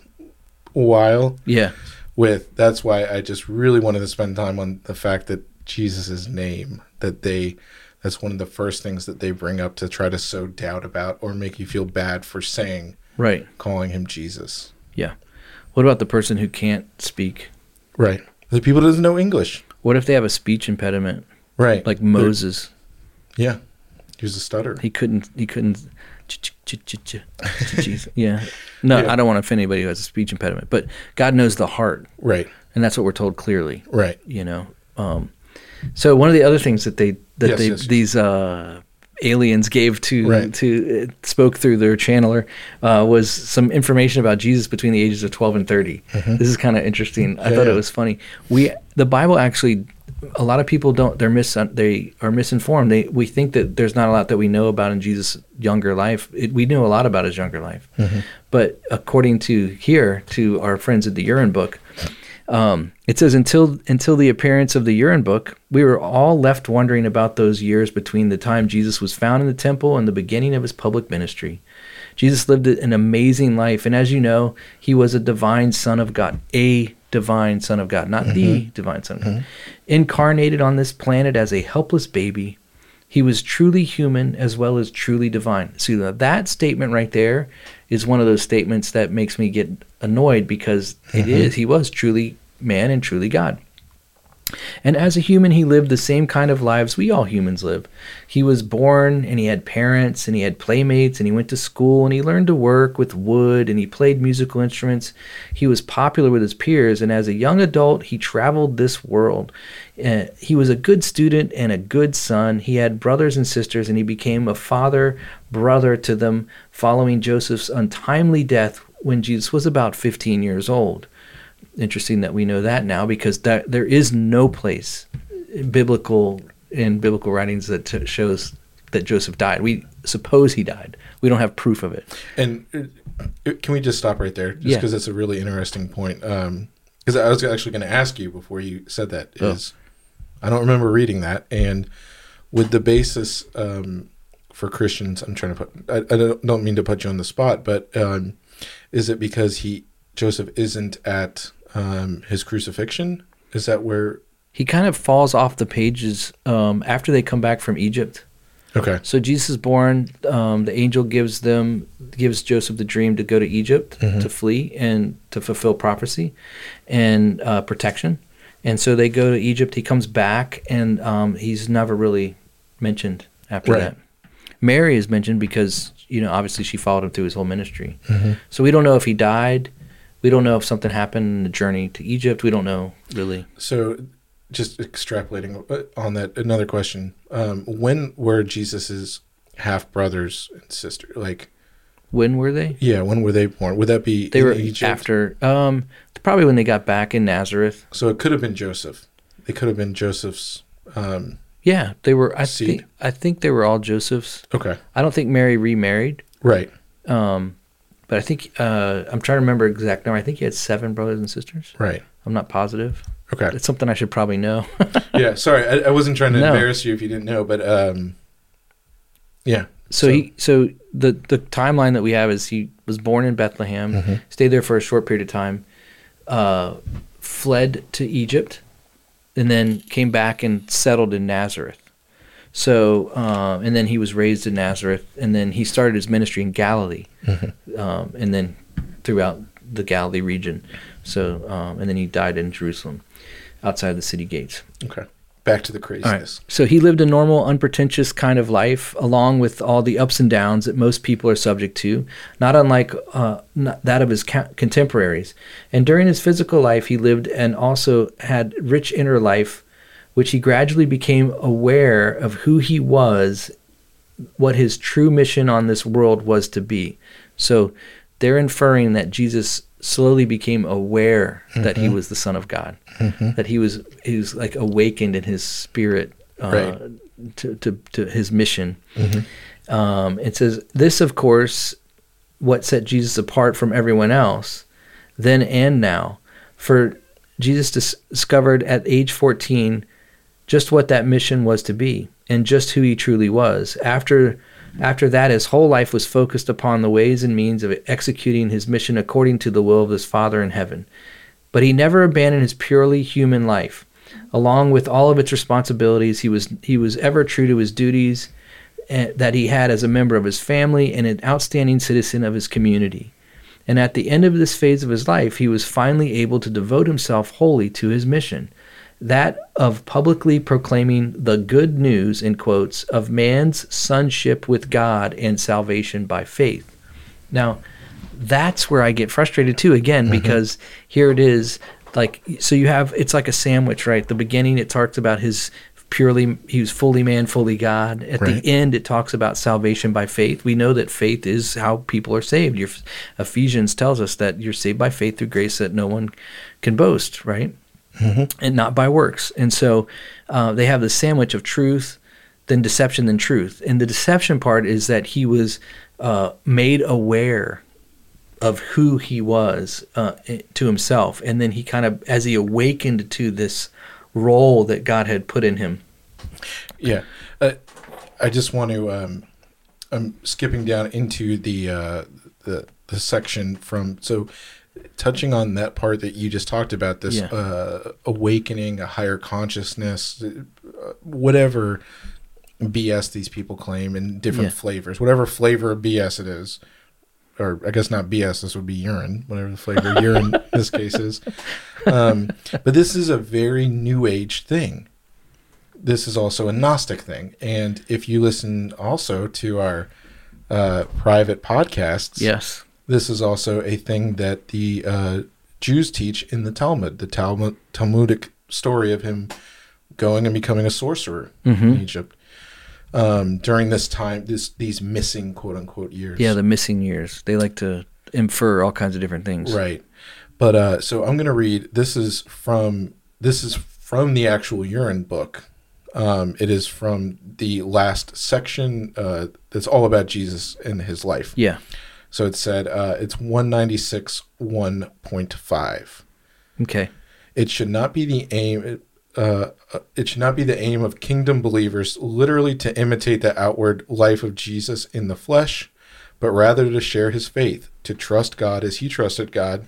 while Yeah, with that's why I just really wanted to spend time on the fact that Jesus' name that they that's one of the first things that they bring up to try to sow doubt about or make you feel bad for saying right. calling him Jesus. Yeah. What about the person who can't speak? Right. The people that doesn't know English. What if they have a speech impediment, Right. like They're- Moses? Yeah. He was a stutter. He couldn't. He couldn't. ch- ch- ch- ch- ch- Jeez. Yeah. <laughs> No, Yeah. I don't want to offend anybody who has a speech impediment, but God knows the heart, Right. and that's what we're told clearly. Right. You know. Um, so one of the other things that they that Yes, they yes. these uh, aliens gave to Right. to uh, spoke through their channeler uh, was some information about Jesus between the ages of twelve and 30 This is kind of interesting. I Mm-hmm. Yeah, thought yeah. it was funny. We the Bible actually. A lot of people don't. They're mis. They are misinformed. They we think that there's not a lot that we know about in Jesus' younger life. It, we knew a lot about his younger life, Mm-hmm. but according to here, to our friends at the Urine Book, um, it says until until the appearance of the urine book, we were all left wondering about those years between the time Jesus was found in the temple and the beginning of his public ministry. Jesus lived an amazing life, and as you know, he was a divine Son of God, a divine Son of God, not the divine Son of God, incarnated on this planet as a helpless baby. He was truly human as well as truly divine. See that statement right there is one of those statements that makes me get annoyed because it is he was truly man and truly God. And as a human, he lived the same kind of lives we all humans live. He was born and he had parents and he had playmates and he went to school and he learned to work with wood and he played musical instruments. He was popular with his peers and as a young adult, he traveled this world. Uh, he was a good student and a good son. He had brothers and sisters and he became a father, brother to them following Joseph's untimely death when Jesus was about 15 years old interesting that we know that now because that there is no place biblical in biblical writings that t- shows that Joseph died. We suppose he died. We don't have proof of it. And uh, can we just stop right there? Just Yeah. because it's a really interesting point. Because I was actually going to ask you before you said that Oh. I don't remember reading that. And with the basis um, for Christians, I'm trying to put. I, I don't, mean to put you on the spot, but um, is it because he Joseph isn't at um, his crucifixion? Is that where? He kind of falls off the pages um, after they come back from Egypt. Okay. So Jesus is born. Um, the angel gives them gives Joseph the dream to go to Egypt to flee and to fulfill prophecy and uh, protection. And so they go to Egypt. He comes back, and um, he's never really mentioned after Right. that. Mary is mentioned because you know obviously she followed him through his whole ministry. So we don't know if he died. We don't know if something happened in the journey to Egypt. We don't know really. So, just extrapolating on that, another question: um, When were Jesus's half brothers and sister? Like, When were they? yeah, when were they born? Would that be They in were Egypt? after um, probably when they got back in Nazareth. So it could have been Joseph. They could have been Joseph's. Um, Yeah, they were. I Seed? think I think they were all Joseph's. okay, I don't think Mary remarried. right. Um, but I think uh, I'm trying to remember exact number. I think he had seven brothers and sisters. Right. I'm not positive. Okay. It's something I should probably know. <laughs> yeah. Sorry, I, I wasn't trying to No. embarrass you if you didn't know, but um, yeah. so, So- he so the the timeline that we have is he was born in Bethlehem, Mm-hmm. stayed there for a short period of time, uh, fled to Egypt, and then came back and settled in Nazareth. So uh, and then he was raised in Nazareth, and then he started his ministry in Galilee, Mm-hmm. um, and then throughout the Galilee region. So um, and then he died in Jerusalem, outside the city gates. Okay. Back to the All right. craziness. So he lived a normal, unpretentious kind of life, along with all the ups and downs that most people are subject to, not unlike uh, not that of his ca- contemporaries. And during his physical life, he lived and also had rich inner life, which he gradually became aware of who he was, what his true mission on this world was to be. So they're inferring that Jesus slowly became aware that he was the Son of God, that he was he was like awakened in his spirit uh, Right. to, to to his mission. Um, it says this, of course, what set Jesus apart from everyone else, then and now. For Jesus dis- discovered at age 14 just what that mission was to be and just who he truly was. After after that his whole life was focused upon the ways and means of executing his mission according to the will of his Father in heaven. But he never abandoned his purely human life. Along with all of its responsibilities, he was he was ever true to his duties eh, that he had as a member of his family and an outstanding citizen of his community. And at the end of this phase of his life, he was finally able to devote himself wholly to his mission that of publicly proclaiming the good news, in quotes, of man's sonship with God and salvation by faith. Now, that's where I get frustrated too, again, mm-hmm. because here it is like, so you have, it's like a sandwich, right? The beginning, it talks about his purely, he was fully man, fully God. At Right. the end, it talks about salvation by faith. We know that faith is how people are saved. Your, Ephesians tells us that you're saved by faith through grace that no one can boast, right? And not by works. And so uh, they have the sandwich of truth, then deception, then truth. And the deception part is that he was uh, made aware of who he was uh, to himself. And then he kind of, as he awakened to this role that God had put in him. Yeah, uh, I just want to. Um, I'm skipping down into the uh, the the section from so touching on that part that you just talked about this Yeah. uh, awakening a higher consciousness, uh, whatever BS these people claim in different Yeah. flavors, whatever flavor of BS it is. or I guess not BS. This would be urine, whatever the flavor of urine <laughs> in this case is. Um, but this is a very new age thing. This is also a Gnostic thing, and if you listen also to our uh, private podcasts, Yes. This is also a thing that the uh, Jews teach in the Talmud, the Talmud Talmudic story of him going and becoming a sorcerer in Egypt um, during this time, this these missing quote unquote years. Yeah, the missing years. They like to infer all kinds of different things. right. But uh, so I'm going to read. This is from this is from the actual urine book. Um, it is from the last section uh, that's all about Jesus and his life. Yeah. So it said uh, it's 196 1.5. Okay. It should not be the aim. Uh, uh, it should not be the aim of kingdom believers literally to imitate the outward life of Jesus in the flesh, but rather to share his faith, to trust God as he trusted God,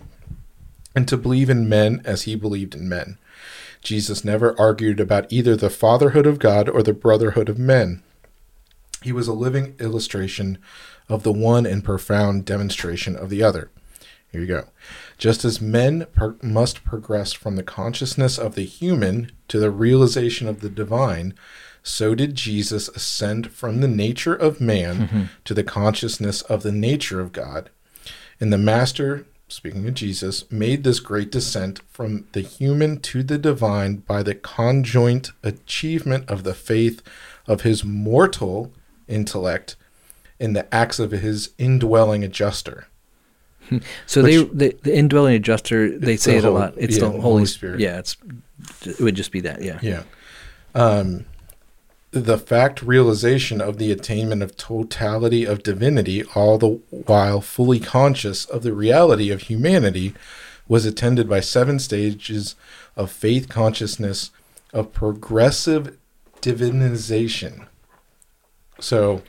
and to believe in men as he believed in men. Jesus never argued about either the fatherhood of God or the brotherhood of men. He was a living illustration of the one and profound demonstration of the other. Here you go. Just as men per- must progress from the consciousness of the human to the realization of the divine, so did Jesus ascend from the nature of man mm-hmm. to the consciousness of the nature of God. And the Master, speaking of Jesus, made this great descent from the human to the divine by the conjoint achievement of the faith of his mortal intellect in the acts of his indwelling adjuster. <laughs> So Which- they the, the indwelling adjuster they say the it a lot. It's yeah, the the Holy, Holy Spirit. Spirit. Yeah, it's it would just be that. Yeah. Yeah. Um, the fact realization of the attainment of totality of divinity, all the while fully conscious of the reality of humanity, was attended by seven stages of faith consciousness of progressive divinization. So,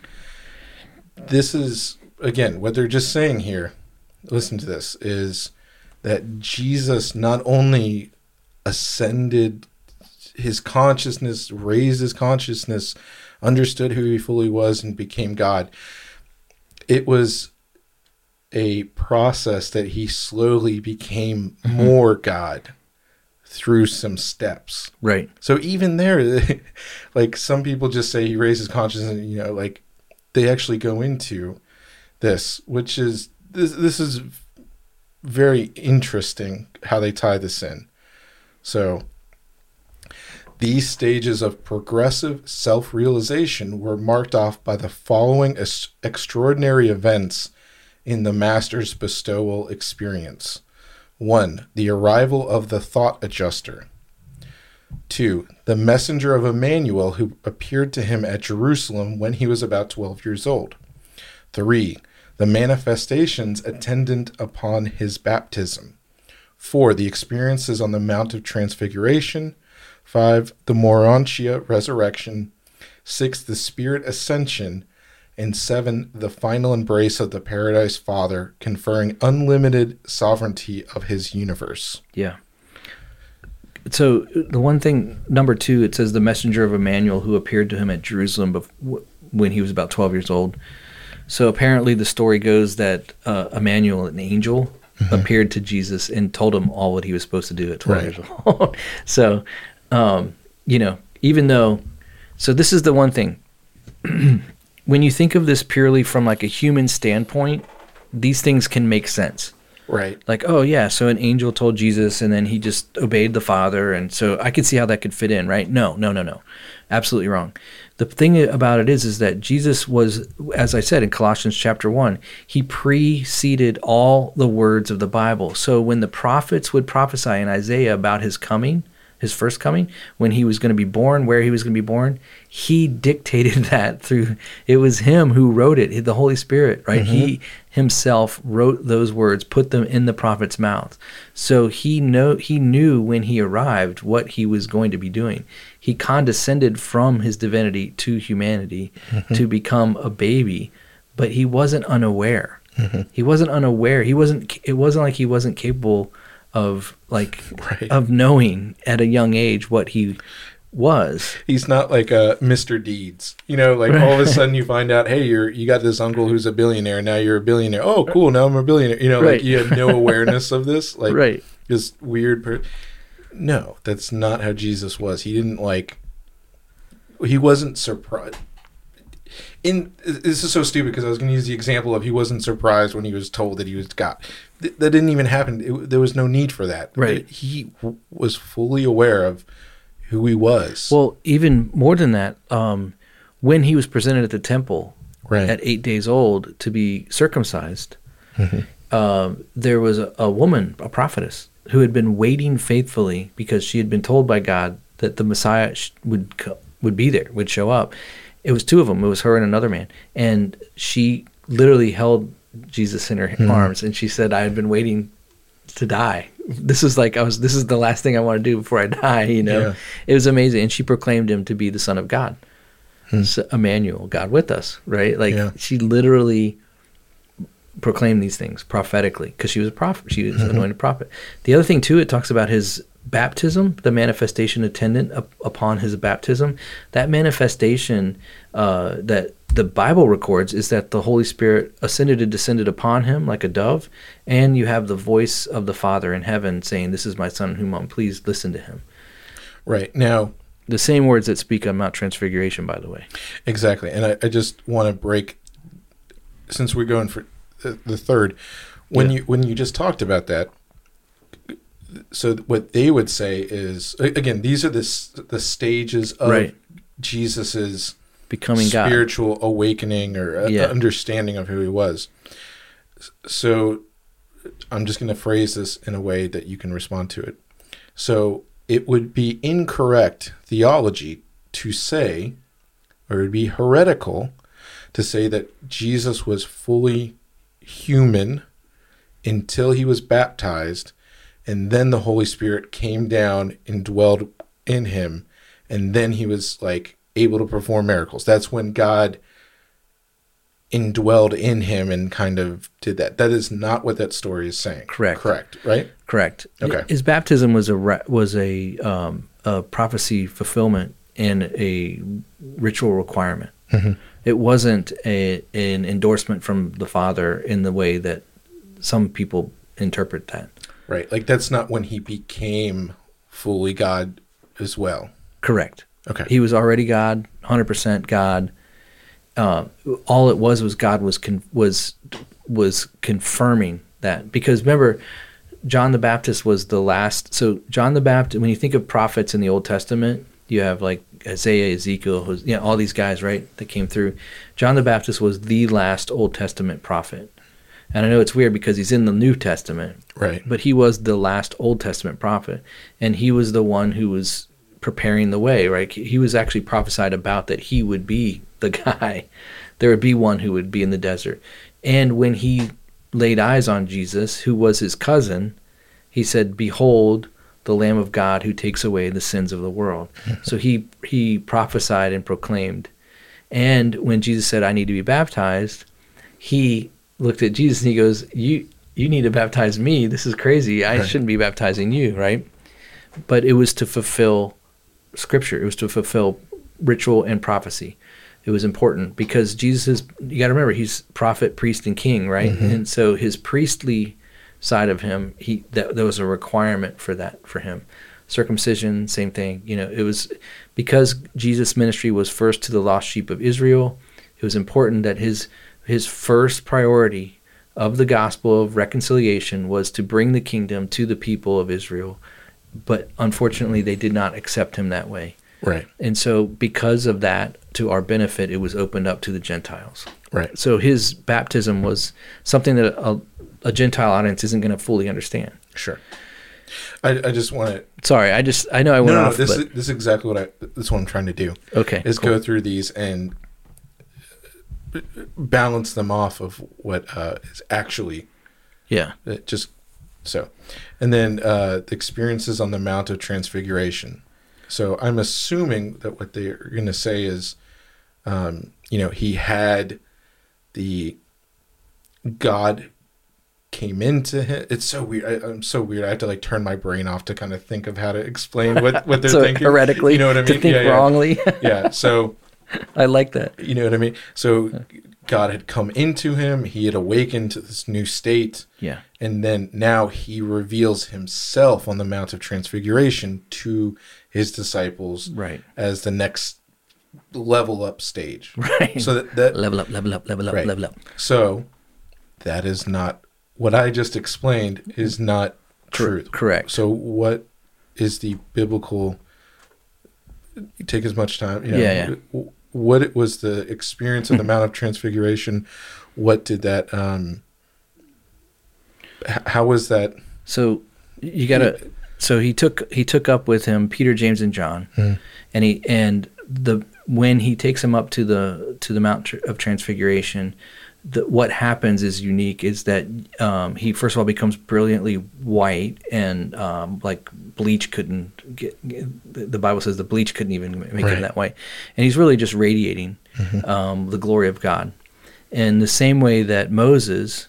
this is, again, what they're just saying here, listen to this, is that Jesus not only ascended his consciousness, raised his consciousness, understood who he fully was, and became God. It was a process that he slowly became mm-hmm. more God through some steps. Right. So even there, <laughs> like some people just say he raised his consciousness, you know, like they actually go into this, which is this this is very interesting how they tie this in. So these stages of progressive self-realization were marked off by the following ex- extraordinary events in the master's bestowal experience. 1. The arrival of the thought adjuster. 2. The messenger of Emmanuel who appeared to him at Jerusalem when he was about 12 years old. 3. The manifestations attendant upon his baptism. 4. The experiences on the Mount of Transfiguration. 5. The Morontia resurrection. 6. The Spirit ascension. And 7. The final embrace of the Paradise Father, conferring unlimited sovereignty of his universe. Yeah. So the one thing, number two, it says the messenger of Emmanuel who appeared to him at Jerusalem bef- when he was about 12 years old. So apparently the story goes that uh, Emmanuel, an angel, appeared to Jesus and told him all what he was supposed to do at 12 Right. years old. <laughs> so, um, you know, even though, so this is the one thing. <clears throat> when you think of this purely from like a human standpoint, these things can make sense Right. like oh yeah so an angel told jesus and then he just obeyed the father and so i could see how that could fit in right? No no no no. Absolutely wrong. The thing about it is is that jesus was as i said in colossians chapter 1 he preceded all the words of the bible. So when the prophets would prophesy in isaiah about his coming his first coming when he was going to be born where he was going to be born he dictated <laughs> that through it was him who wrote it the holy spirit right? He mm-hmm. himself wrote those words put them in the prophet's mouth. So he know he knew when he arrived what he was going to be doing. He condescended from his divinity to humanity mm-hmm. to become a baby but he wasn't unaware. Mm-hmm. He wasn't unaware. He wasn't it wasn't like he wasn't capable of like <laughs> Right. of knowing at a young age what he was. He's not like a Mr. Deeds. You know, like all of a <laughs> sudden you find out, hey, you're you got this uncle who's a billionaire. Now you're a billionaire. Oh, cool. Now I'm a billionaire. You know, Right. like you had no <laughs> awareness of this. Like right. this weird. Per- no, that's not how Jesus was. He didn't like. He wasn't surprised. In this is so stupid because I was going to use the example of he wasn't surprised when he was told that he was got. Th- that didn't even happen. It, there was no need for that. Right. He w- was fully aware of who he was. Well, even more than that, um, when he was presented at the temple Right. at eight days old to be circumcised, um, there was a, a woman, a prophetess, who had been waiting faithfully because she had been told by God that the Messiah sh- would would be there, would show up. It was two of them. It was her and another man, and she literally held Jesus in her hmm. arms, and she said, "I had been waiting to die. This is like I was. This is the last thing I want to do before I <laughs> die." You know, Yeah. it was amazing, and she proclaimed him to be the Son of God, hmm. so, Emmanuel, God with us. Right? Like Yeah. she literally proclaimed these things prophetically because she was a prophet. She was an anointed prophet. The other thing too, it talks about his baptism, the manifestation attendant up, upon his baptism. That manifestation uh, that the Bible records is that the Holy Spirit ascended and descended upon him like a dove, and you have the voice of the Father in heaven saying, "This is my Son, whom I'm pleased. Listen to him." right now, The same words that speak on Mount Transfiguration, by the way. Exactly. And I, I just want to break since we're going for the, the third when Yeah. you when you just talked about that so what they would say is again these are the the stages of Right. Jesus's Becoming God. spiritual awakening or uh, Yeah. understanding of who he was. So I'm just going to phrase this in a way that you can respond to it. So it would be incorrect theology to say, or it would be heretical to say that Jesus was fully human until he was baptized, and then the Holy Spirit came down and dwelled in him, and then he was like able to perform miracles. That's when God indwelled in him and kind of did that. That is not what that story is saying. Correct. Correct. Right. Correct. Okay. His baptism was a was a um, a prophecy fulfillment and a ritual requirement. Mm-hmm. It wasn't a an endorsement from the Father in the way that some people interpret that. Right. Like that's not when he became fully God as well. Correct. Okay. He was already God, hundred percent God. Uh, all it was was God was con- was was confirming that because remember, John the Baptist was the last. So John the Baptist, when you think of prophets in the Old Testament, you have like Isaiah, Ezekiel, you know, all these guys, right, that came through. John the Baptist was the last Old Testament prophet, and I know it's weird because he's in the New Testament, Right. but he was the last Old Testament prophet, and he was the one who was preparing the way. Right, he was actually prophesied about that he would be <laughs> the guy. There would be one who would be in the desert, and when he laid eyes on Jesus, who was his cousin, he said, "Behold." The Lamb of God who takes away the sins of the world. <laughs> so he he prophesied and proclaimed. And when Jesus said, I need to be baptized, he looked at Jesus and he goes, You you need to baptize me. This is crazy. I Right. shouldn't be baptizing you, right? But it was to fulfill scripture. It was to fulfill ritual and prophecy. It was important because Jesus is you gotta remember, he's prophet, priest, and king, right? Mm-hmm. And so his priestly side of him, he that there was a requirement for that for him. Circumcision, same thing. You know, it was because Jesus' ministry was first to the lost sheep of Israel. It was important that his his first priority of the gospel of reconciliation was to bring the kingdom to the people of Israel. But unfortunately, they did not accept him that way. Right. And so, because of that, to our benefit, it was opened up to the Gentiles. Right. So, his baptism was something that a, a Gentile audience isn't going to fully understand. Sure. I, I just want to Sorry, I just I know I no, went no, no off, this but is this is exactly what I this is what I'm trying to do okay, is cool. go through these and balance them off of what uh, is actually yeah, uh, just so, and then uh, the experiences on the Mount of Transfiguration. So I'm assuming that what they're going to say is, um, you know, he had the God came into him. It's so weird. I, I'm so weird. I have to like turn my brain off to kind of think of how to explain what what they're <laughs> so thinking. heretically, you know what I mean? to think yeah, yeah. wrongly. Yeah. So <laughs> I like that. you know what I mean. So God had come into him. He had awakened to this new state. Yeah. And then now he reveals himself on the Mount of Transfiguration to his disciples Right. as the next level up stage. <laughs> Right. So that, that level up, level up, level up, Right. level up. so that is not what I just explained is not truth. correct. So what is the biblical take as much time. You know, Yeah, w- What it was the experience of the Mount of Transfiguration? What did that um how was that So you gotta. So he took he took up with him Peter, James, and John, and he and the when he takes him up to the to the Mount of Transfiguration, the, what happens is unique. Is that um, he first of all becomes brilliantly white and um, like bleach couldn't get. get- the Bible says the bleach couldn't even make Right. him that white, and he's really just radiating um, the glory of God. In the same way that Moses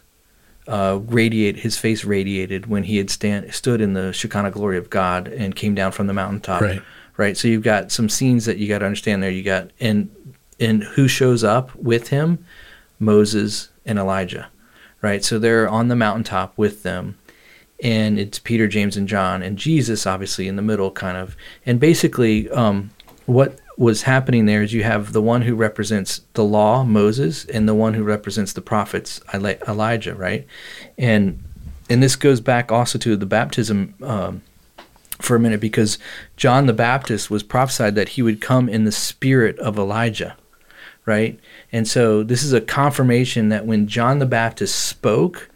uh, radiate his face radiated when he had stand stood in the Shekinah glory of God and came down from the mountaintop. Right. Right. So you've got some scenes that you got to understand there. You got and and who shows up with him? Moses and Elijah. Right. So they're on the mountaintop with them. And it's Peter, James, and John, and Jesus, obviously, in the middle, kind of. And basically, um, what was happening there is you have the one who represents the law, Moses, and the one who represents the prophets, Elijah, right? And and this goes back also to the baptism um, for a minute because John the Baptist was prophesied that he would come in the spirit of Elijah, right? And so this is a confirmation that when John the Baptist spoke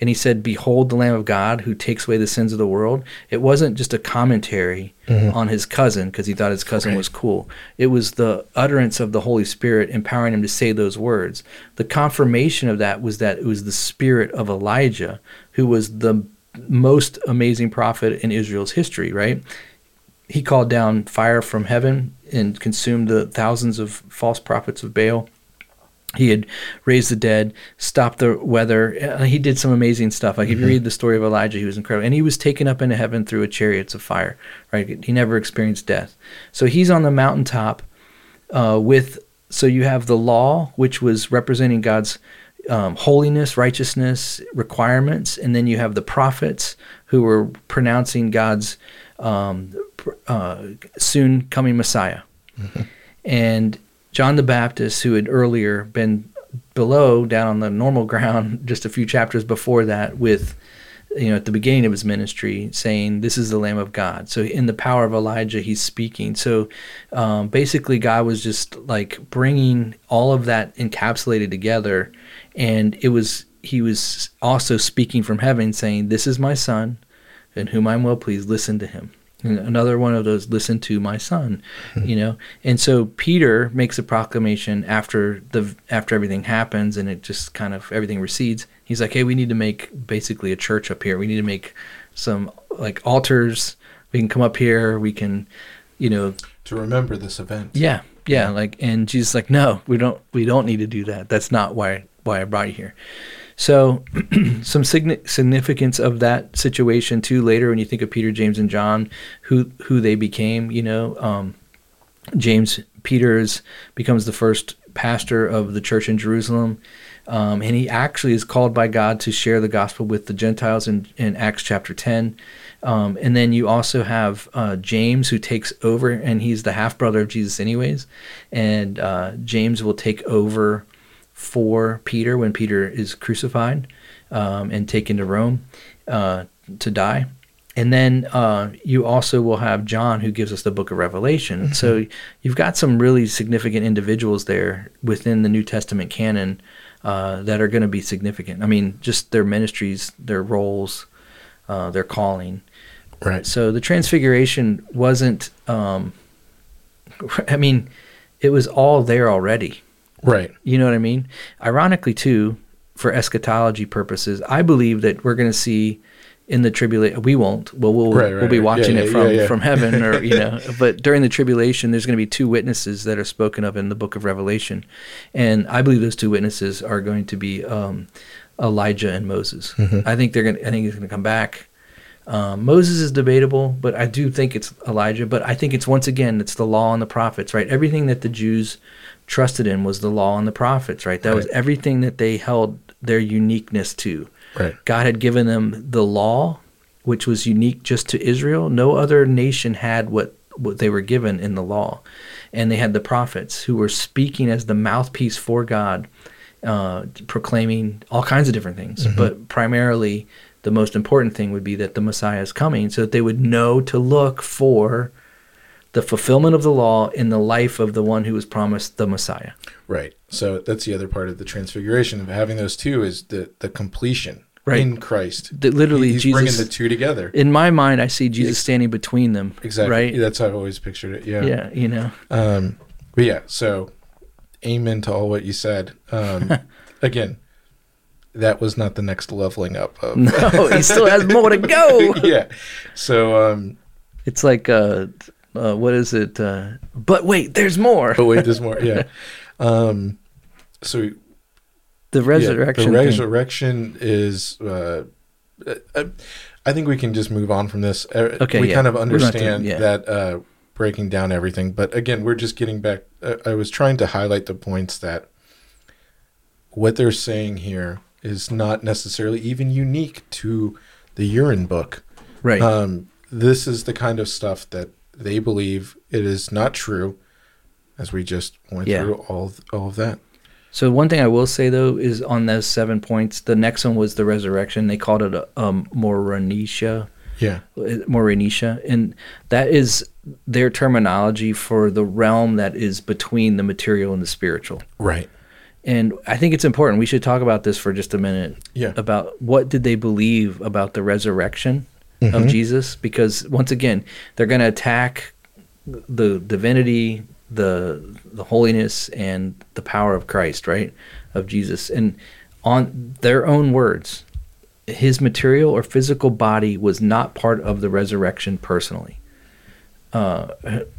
and he said, Behold the Lamb of God who takes away the sins of the world, it wasn't just a commentary mm-hmm. on his cousin because he thought his cousin was cool. It was the utterance of the Holy Spirit empowering him to say those words. The confirmation of that was that it was the spirit of Elijah who was the most amazing prophet in Israel's history, right? He called down fire from heaven and consumed the thousands of false prophets of Baal. He had raised the dead, stopped the weather. Uh, He did some amazing stuff. Like if you read the story of Elijah, he was incredible, and he was taken up into heaven through a chariots of fire. Right? He never experienced death. So he's on the mountaintop uh, with. So you have the law, which was representing God's um, holiness, righteousness, requirements, and then you have the prophets who were pronouncing God's um, uh, soon coming Messiah. And John the Baptist, who had earlier been below, down on the normal ground, <laughs> just a few chapters before that, with you know at the beginning of his ministry, saying, "This is the Lamb of God." So in the power of Elijah, he's speaking. So um, basically, God was just like bringing all of that encapsulated together, and it was he was also speaking from heaven, saying, "This is my son, in whom I'm well pleased. Listen to him." And hmm. another one of those, listen to my son, hmm. you know. And so Peter makes a proclamation after the after everything happens, and it just kind of everything recedes. He's like, "Hey, we need to make basically a church up here. We need to make some like altars. We can come up here. We can, you know, to remember this event? yeah, yeah. Like, and Jesus like, no, we don't, we don't need to do that. That's not why why I brought you here. So, <clears throat> some signi- significance of that situation too. Later, when you think of Peter, James, and John, who who they became, you know, um, James Peters becomes the first pastor of the church in Jerusalem. Um, and he actually is called by God to share the gospel with the Gentiles in, in Acts chapter 10. Um, and then you also have uh, James who takes over, and he's the half brother of Jesus, anyways. And uh, James will take over for Peter when Peter is crucified um, and taken to Rome uh, to die. And then uh, you also will have John, who gives us the book of Revelation. So you've got some really significant individuals there within the New Testament canon uh, that are going to be significant. I mean, just their ministries, their roles, uh, their calling. Right. So the Transfiguration wasn't. Um, <laughs> I mean, it was all there already. Right. You know what I mean? Ironically, too, for eschatology purposes, I believe that we're going to see in the tribulation. We won't. Well, we'll Right, we'll right, be right. watching Yeah, it from yeah, yeah. from heaven, or you know. <laughs> But during the tribulation, there's going to be two witnesses that are spoken of in the book of Revelation, and I believe those two witnesses are going to be um, Elijah and Moses. Mm-hmm. I think they're gonna. I think he's gonna come back. Um, Moses is debatable, but I do think it's Elijah. But I think it's once again it's the law and the prophets, right? Everything that the Jews trusted in was the law and the prophets, right? That was everything that they held their uniqueness to. Right. God had given them the law, which was unique just to Israel. No other nation had what, what they were given in the law. And they had the prophets who were speaking as the mouthpiece for God, uh, proclaiming all kinds of different things. But primarily, the most important thing would be that the Messiah is coming so that they would know to look for the fulfillment of the law in the life of the one who was promised the Messiah. Right. So that's the other part of the transfiguration of having those two is the the completion Right. in Christ. That literally He's Jesus bringing the two together. in my mind, I see Jesus standing between them. exactly. Right. That's how I've always pictured it. Yeah. Yeah. You know. Um, but yeah. So, amen to all what you said. Um, <laughs> again, that was not the next leveling up of. No, he still has more to go. <laughs> yeah. So, um, It's like, uh, uh, what is it? Uh, but wait, there's more. but wait, there's more. <laughs> Yeah. Um, so The Yeah, resurrection. the thing. resurrection is. Uh, uh, I think we can just move on from this. Uh, Okay, we yeah. kind of understand yeah. that uh, breaking down everything, but again, we're just getting back. Uh, I was trying to highlight the points that what they're saying here is not necessarily even unique to the urine book. right. Um, this is the kind of stuff that they believe it is not true, as we just went Yeah. through all all of that. so one thing I will say though is on those seven points, the next one was the resurrection. They called it a um, morontia. Yeah. morontia, and that is their terminology for the realm that is between the material and the spiritual. Right. And I think it's important. We should talk about this for just a minute. Yeah. About what did they believe about the resurrection of Jesus? Because once again, they're going to attack the divinity, the the holiness, and the power of Christ, right? Of Jesus, and on their own words, his material or physical body was not part of the resurrection personally uh,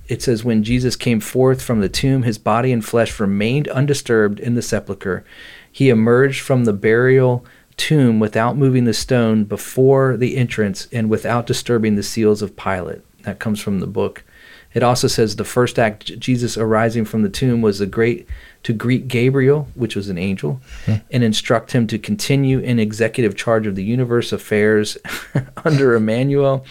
it says, When Jesus came forth from the tomb, his body and flesh remained undisturbed in the sepulchre. He emerged from the burial tomb without moving the stone before the entrance and without disturbing the seals of Pilate. That comes from the book. It also says the first act, Jesus arising from the tomb, was the great to greet Gabriel, which was an angel, hmm. and instruct him to continue in executive charge of the universe affairs <laughs> under Emmanuel,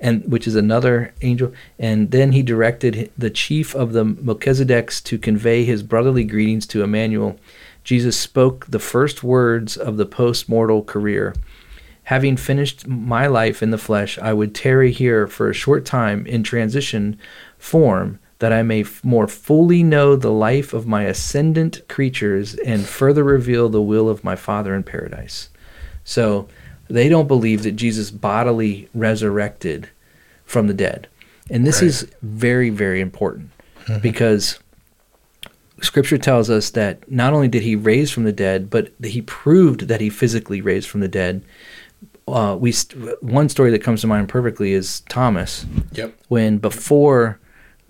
and which is another angel. And then he directed the chief of the Melchizedeks to convey his brotherly greetings to Emmanuel. Jesus spoke the first words of the post-mortal career. Having finished my life in the flesh, I would tarry here for a short time in transition form, that I may f- more fully know the life of my ascendant creatures and further reveal the will of my Father in paradise. So they don't believe that Jesus bodily resurrected from the dead. And this Right. is very, very important because scripture tells us that not only did he raise from the dead, but that he proved that he physically raised from the dead. Uh, we st- one story that comes to mind perfectly is Thomas Yep. when before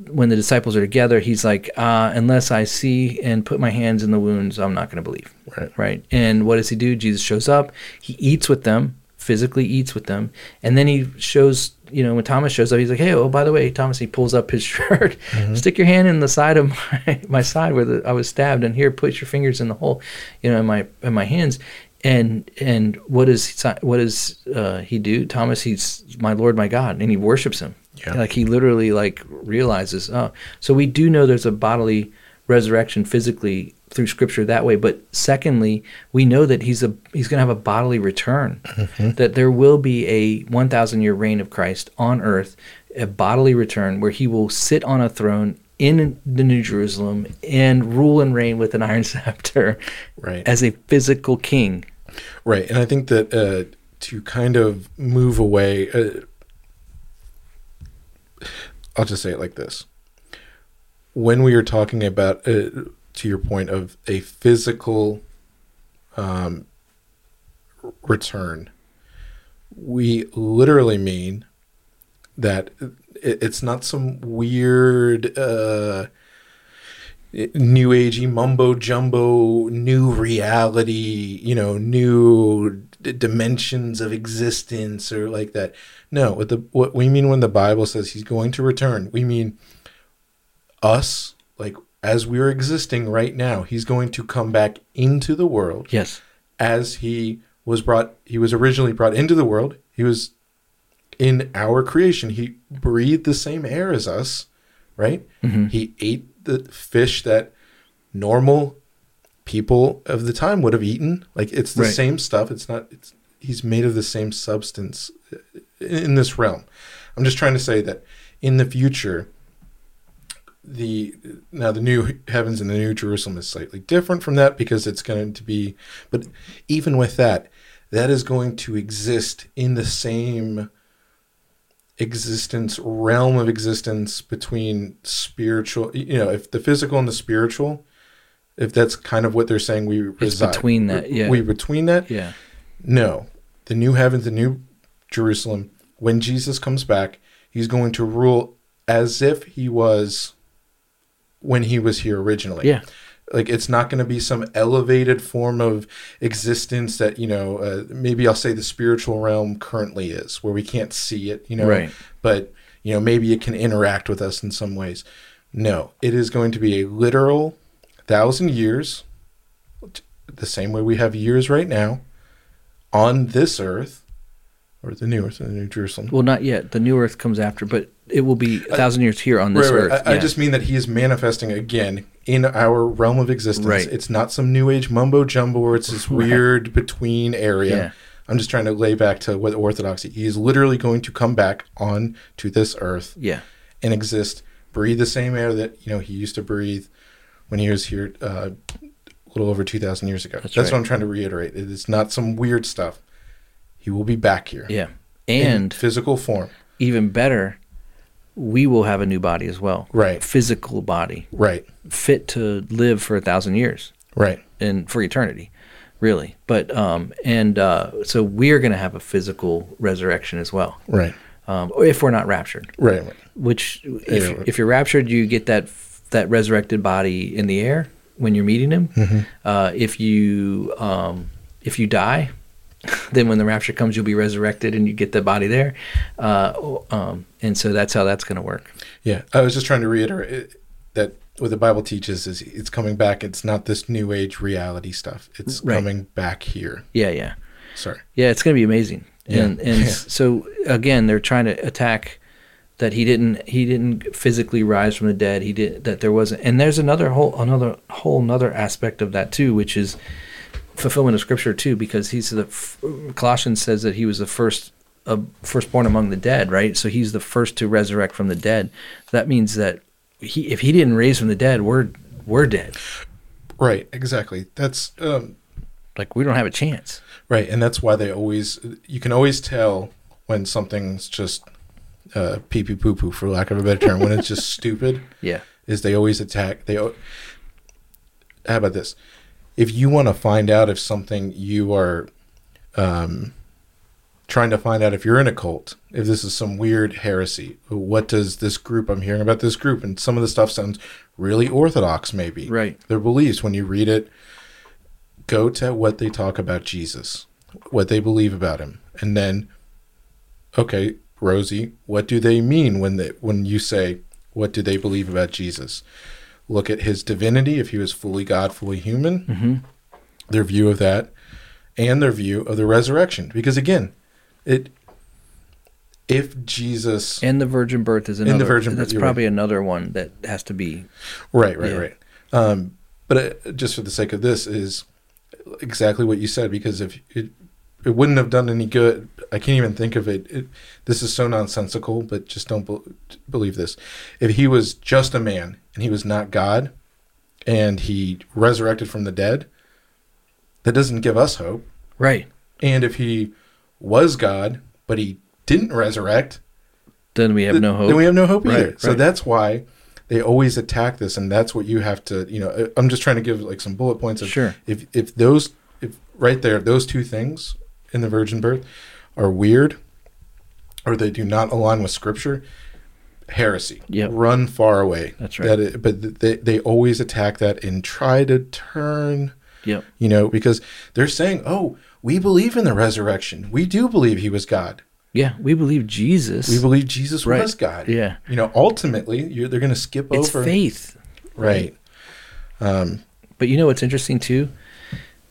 when the disciples are together he's like uh, unless i see and put my hands in the wounds i'm not going to believe. Right. right. And what does he do? Jesus shows up. He eats with them physically eats with them. And then he shows you know when thomas shows up he's like hey oh by the way thomas he pulls up his <laughs> shirt. Stick your hand in the side of my, <laughs> my side where the, i was stabbed and here put your fingers in the hole you know in my in my hands. And and what does what does uh, he do? Thomas he's my lord my god and he worships him Yeah. like he literally like realizes oh so we do know there's a bodily resurrection physically through scripture that way but secondly we know that he's a he's going to have a bodily return that there will be a 1000 year reign of Christ on earth a bodily return where he will sit on a throne in the new Jerusalem and rule and reign with an iron <laughs> scepter Right. as a physical king Right, and I think that uh, to kind of move away, uh, I'll just say it like this: when we are talking about, uh, to your point of a physical um, return, we literally mean that it, it's not some weird. Uh, new agey mumbo jumbo new reality you know new d- dimensions of existence or like that. No what the what we mean when the bible says he's going to return? We mean us like as we're existing right now he's going to come back into the world Yes. as he was brought he was originally brought into the world. He was in our creation. He breathed the same air as us right? Mm-hmm. He ate the fish that normal people of the time would have eaten. Like it's the Right. same stuff. It's not it's he's made of the same substance uh, in this realm. I'm just trying to say that in the future the now the new heavens and the new Jerusalem is slightly different from that because it's going to be but even with that that is going to exist in the same existence realm of existence between spiritual you know if the physical and the spiritual if that's kind of what they're saying we reside between that, yeah. we between that Yeah. no. The new heavens, the new Jerusalem, when Jesus comes back, he's going to rule as if he was when he was here originally. Yeah. Like it's not going to be some elevated form of existence that, you know, uh, maybe I'll say the spiritual realm currently is, where we can't see it, you know, Right. but, you know, maybe it can interact with us in some ways. No, it is going to be a literal thousand years, the same way we have years right now, on this earth, or the new earth, in the new Jerusalem. Well, not yet. The new earth comes after, but it will be a thousand years here on this Right, right. earth. I, I just mean that he is manifesting again in our realm of existence. Right. It's not some new age mumbo jumbo or it's this weird between area. Yeah. I'm just trying to lay back to what orthodoxy. He is literally going to come back on to this earth yeah. and exist, breathe the same air that you know he used to breathe when he was here uh, a little over two thousand years ago. That's, right. what I'm trying to reiterate. It is not some weird stuff. He will be back here Yeah. And physical form. even better, we will have a new body as well. Right. Physical body, Right, fit to live for a thousand years right, and for eternity, really. But um, and uh, so we're going to have a physical resurrection as well, right, um, if we're not raptured. right, right. Which, if, Yeah. if you're raptured, you get that that resurrected body in the air when you're meeting him. Mm-hmm. Uh, if you um, if you die, then when the rapture comes, you'll be resurrected and you get the body there. Uh, um, and so that's how that's going to work. Yeah, I was just trying to reiterate that what the Bible teaches is it's coming back. It's not this new age reality stuff. It's Right. coming back here. Yeah, yeah. Sorry. Yeah, it's going to be amazing. Yeah. And and <laughs> Yeah. so again, they're trying to attack that he didn't he didn't physically rise from the dead. He did that there wasn't. And there's another whole another whole another aspect of that too, which is fulfillment of scripture too, because he's the Colossians says that he was the first uh, firstborn among the dead, right? So he's the first to resurrect from the dead. That means that he if he didn't raise from the dead, we're we're dead. Right. Exactly. That's um, Like we don't have a chance. right, and that's why they always. You can always tell when something's just uh, pee pee poo poo, for lack of a better term. when it's just <laughs> stupid, Yeah. is they always attack. They. al- How about this? If you want to find out if something you are um, trying to find out if you're in a cult, if this is some weird heresy, what does this group, I'm hearing about this group, and some of the stuff sounds really orthodox, maybe. Right. Their beliefs, when you read it, go to what they talk about Jesus, what they believe about him. And then, okay, Rosie, what do they mean when they when you say what do they believe about Jesus? Look at his divinity, if he was fully God, fully human, Mm-hmm. their view of that, and their view of the resurrection. Because again, it if Jesus And the virgin birth is the another. virgin birth, that's probably another one that has to be. Right, right, Yeah. right. Um, but uh, just for the sake of this, is exactly what you said because if it it wouldn't have done any good. I can't even think of it. it this is so nonsensical, but just don't be, believe this. If he was just a man and he was not God, and he resurrected from the dead, that doesn't give us hope. Right. And if he was God but he didn't resurrect, Then we have th- no hope. Then we have no hope Right, either. So that's why they always attack this, and that's what you have to. You know, I'm just trying to give like some bullet points of Sure. if if those if right there those two things in the virgin birth are weird, or they do not align with scripture. heresy. Yep. Run far away. That's right. That it, but they they always attack that and try to turn Yep. you know, because they're saying, "Oh, we believe in the resurrection. We do believe he was God. Yeah, we believe Jesus. We believe Jesus Right. was God." Yeah. You know, ultimately, you're, they're going to skip it's over faith. right. Um, but you know what's interesting too?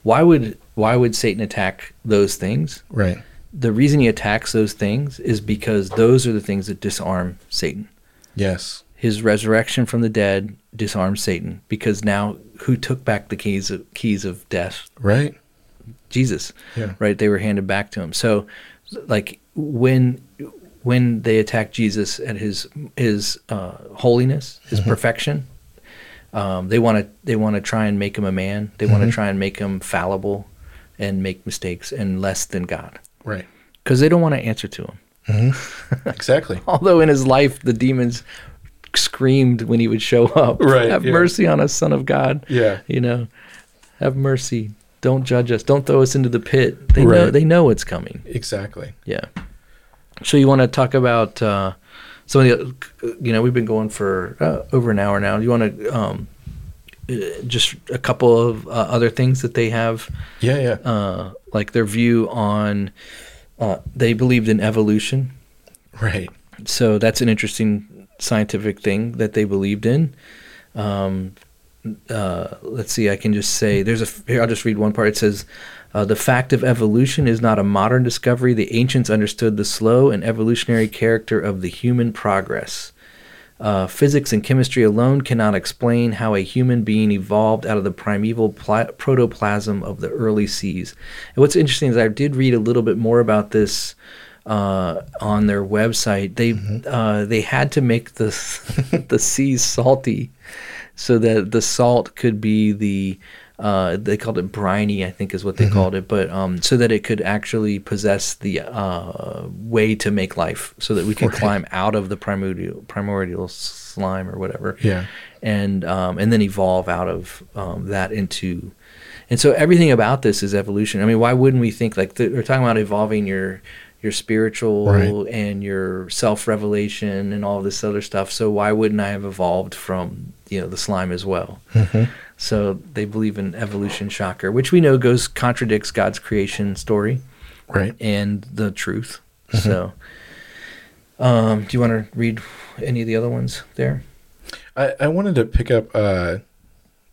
Why would why would Satan attack those things? Right. The reason he attacks those things is because those are the things that disarm Satan. Yes. His resurrection from the dead disarms Satan because now who took back the keys of keys of death? Right. Jesus. Yeah. Right? They were handed back to him. So like when when they attack Jesus at his his uh, holiness, his perfection, um, they want to they want to try and make him a man. They want to try and make him fallible and make mistakes and less than God Right. because they don't want to answer to him. <laughs> Exactly. Although in his life the demons screamed when he would show up, <laughs> Right, Have yeah. mercy on us, Son of God. Yeah. You know, have mercy. Don't judge us. Don't throw us into the pit. They know. Right. They know it's coming. Exactly. Yeah. So you want to talk about uh, some of the, you know, we've been going for uh, over an hour now. You want to um, just a couple of uh, other things that they have, Yeah, yeah. uh, like their view on. Uh, they believed in evolution, right. so that's an interesting scientific thing that they believed in. Um, uh, let's see, I can just say there's a here. I'll just read one part. It says, uh, "The fact of evolution is not a modern discovery. The ancients understood the slow and evolutionary character of the human progress." Uh, physics and chemistry alone cannot explain how a human being evolved out of the primeval pla- protoplasm of the early seas. And what's interesting is I did read a little bit more about this uh, on their website. They uh, they had to make the <laughs> the seas salty so that the salt could be the uh, they called it briny, I think is what they called it, but um, so that it could actually possess the uh, way to make life, so that we could climb out of the primordial primordial slime or whatever, Yeah. and um, and then evolve out of um, that into. And so everything about this is evolution. I mean, why wouldn't we think like th- they're talking about evolving your your spiritual Right. and your self revelation and all this other stuff? So why wouldn't I have evolved from you know the slime as well? So they believe in evolution, shocker, which we know goes contradicts God's creation story Right. and the truth. So, um, do you want to read any of the other ones there? I, I wanted to pick up. Uh,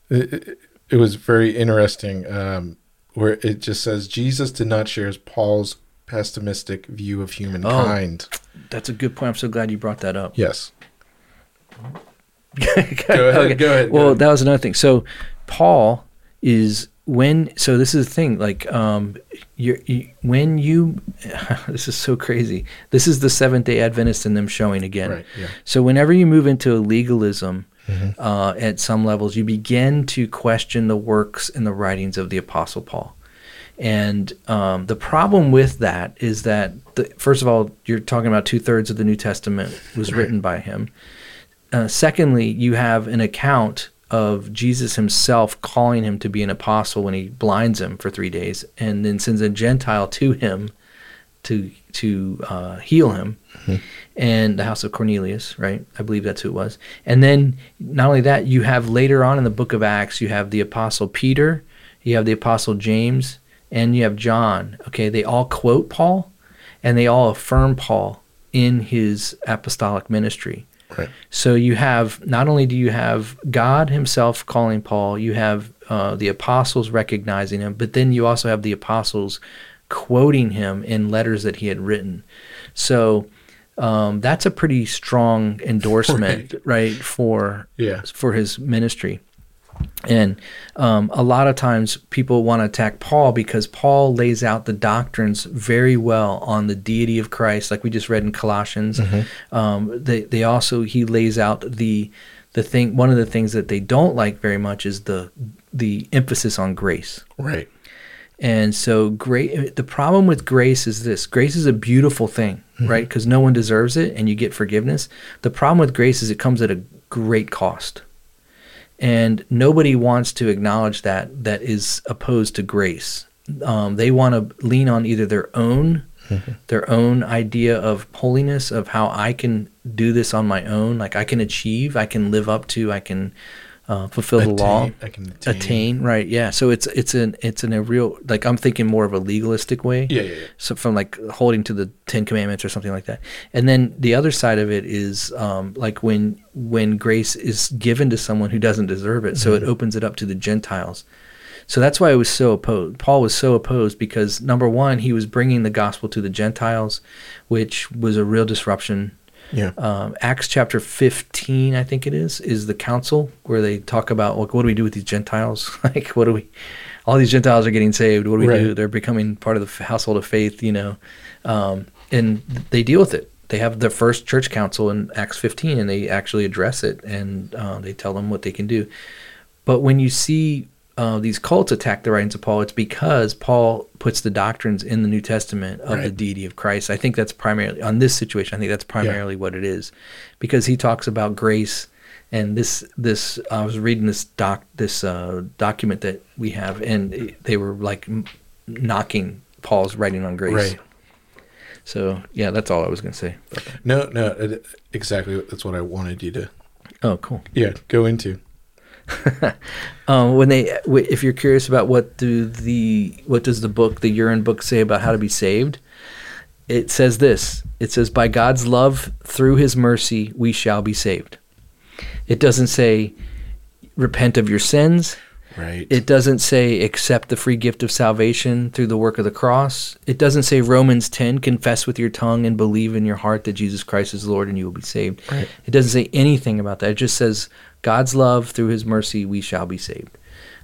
it, it, was very interesting um, where it just says Jesus did not share Paul's pessimistic view of humankind. That's a good point. I'm so glad you brought that up. Yes. Go ahead, go ahead, go Well, ahead. that was another thing. So, Paul is when. So this is the thing. Like, um, you're, you when you. <laughs> this is so crazy. This is the Seventh Day Adventist in them showing again. Right. Yeah. So whenever you move into a legalism, Mm-hmm. uh, at some levels, you begin to question the works and the writings of the Apostle Paul. And um, the problem with that is that, the, first of all, you're talking about two thirds of the New Testament was written by him. Uh, secondly, you have an account of Jesus himself calling him to be an apostle when he blinds him for three days, and then sends a Gentile to him to to uh, heal him, and the house of Cornelius, right? I believe that's who it was. And then not only that, you have later on in the book of Acts, you have the apostle Peter, you have the apostle James, and you have John. Okay, they all quote Paul, and they all affirm Paul in his apostolic ministry. Right. So you have not only do you have God Himself calling Paul, you have uh, the apostles recognizing him, but then you also have the apostles quoting him in letters that he had written. So um, that's a pretty strong endorsement, right, for Yeah. for his ministry. And um, a lot of times people want to attack Paul because Paul lays out the doctrines very well on the deity of Christ, like we just read in Colossians. Um, they, they also he lays out the the thing. One of the things that they don't like very much is the the emphasis on grace. Right. And so, great. The problem with grace is this: grace is a beautiful thing, right? Because no one deserves it, and you get forgiveness. The problem with grace is it comes at a great cost, and nobody wants to acknowledge that. That is opposed to grace. Um, they want to lean on either their own <laughs> their own idea of holiness, of how I can do this on my own. Like I can achieve, I can live up to, I can uh, fulfill the law, Attain- I can attain. attain. Right? Yeah. So it's it's an it's in a real like I'm thinking more of a legalistic way. Yeah, yeah, yeah. So from like holding to the Ten Commandments or something like that. And then the other side of it is um, like when when grace is given to someone who doesn't deserve it, so it opens it up to the Gentiles. So that's why I was so opposed. Paul was so opposed because number one, he was bringing the gospel to the Gentiles, which was a real disruption. Yeah. Um, Acts chapter 15, I think it is, is the council where they talk about like, what do we do with these Gentiles? <laughs> like, what do we? All these Gentiles are getting saved. What do we Right. do? They're becoming part of the household of faith, you know, um, and they deal with it. They have their first church council in Acts 15, and they actually address it and uh, they tell them what they can do. But when you see uh, these cults attack the writings of Paul, it's because Paul puts the doctrines in the New Testament of the deity of Christ. I think that's primarily on this situation. I think that's primarily what it is, because he talks about grace and this this. I was reading this doc this uh, document that we have, and they were like knocking Paul's writing on grace. Right. So yeah, that's all I was gonna say. No, no, exactly. That's what I wanted you to, Oh, cool. yeah, go into. <laughs> Um, when they, if you're curious about what do the, what does the book, the urine book, say about how to be saved? It says this. It says, "By God's love, through His mercy, we shall be saved." It doesn't say, "Repent of your sins." Right. It doesn't say, "Accept the free gift of salvation through the work of the cross." It doesn't say Romans ten, "Confess with your tongue and believe in your heart that Jesus Christ is Lord, and you will be saved." Right. It doesn't say anything about that. It just says, God's love through his mercy, we shall be saved.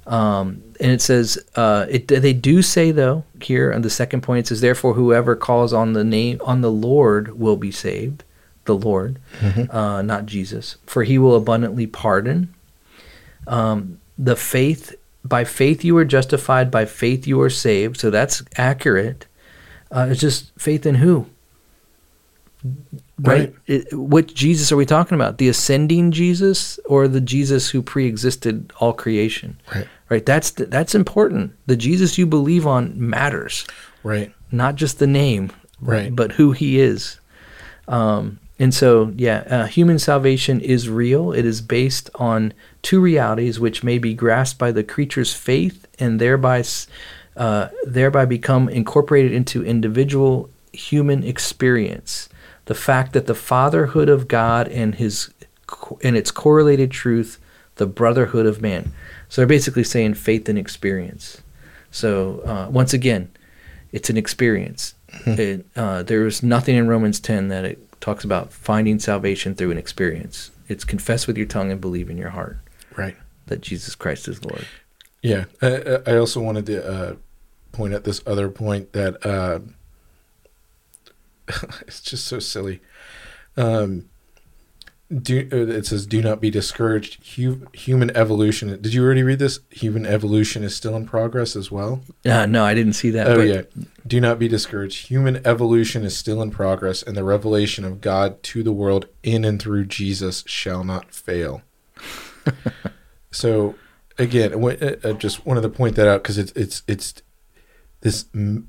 Um, and it says, uh, it, they do say, though, here on the second point, it says, therefore, whoever calls on the name, on the Lord will be saved. The Lord, uh, not Jesus. For he will abundantly pardon. Um, the faith, by faith you are justified, by faith you are saved. So that's accurate. Uh, it's just faith in who? right? Right. It, what Jesus are we talking about? The ascending Jesus or the Jesus who pre-existed all creation? Right. Right. That's that's important. The Jesus you believe on matters, Right. not just the name, Right. but who He is. Um, and so, yeah, uh, human salvation is real. It is based on two realities, which may be grasped by the creature's faith and thereby, uh, thereby become incorporated into individual human experience. The fact that the fatherhood of God and His and its correlated truth, the brotherhood of man. So they're basically saying faith and experience. So uh, once again, it's an experience. It, uh, there's nothing in Romans 10 that it talks about finding salvation through an experience. It's confess with your tongue and believe in your heart Right. that Jesus Christ is Lord. Yeah. I, I also wanted to uh, point at this other point that uh, <laughs> it's just so silly. Um, do uh, it says do not be discouraged. Hu- human evolution. Did you already read this? Human evolution is still in progress as well. Uh, no, I didn't see that. Oh but yeah. Do not be discouraged. Human evolution is still in progress, and the revelation of God to the world in and through Jesus shall not fail. So, again, I wa- uh, uh, just wanted to point that out because it's it's it's this m-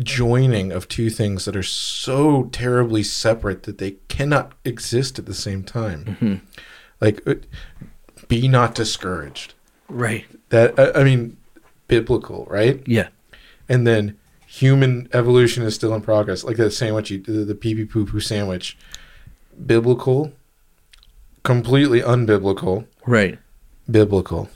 joining of two things that are so terribly separate that they cannot exist at the same time. Mm-hmm. Like, uh, be not discouraged. Right. That I, I mean, biblical, right? Yeah. and then human evolution is still in progress. Like that sandwich, you, the, the pee pee poo poo sandwich, biblical, completely unbiblical, Right. biblical,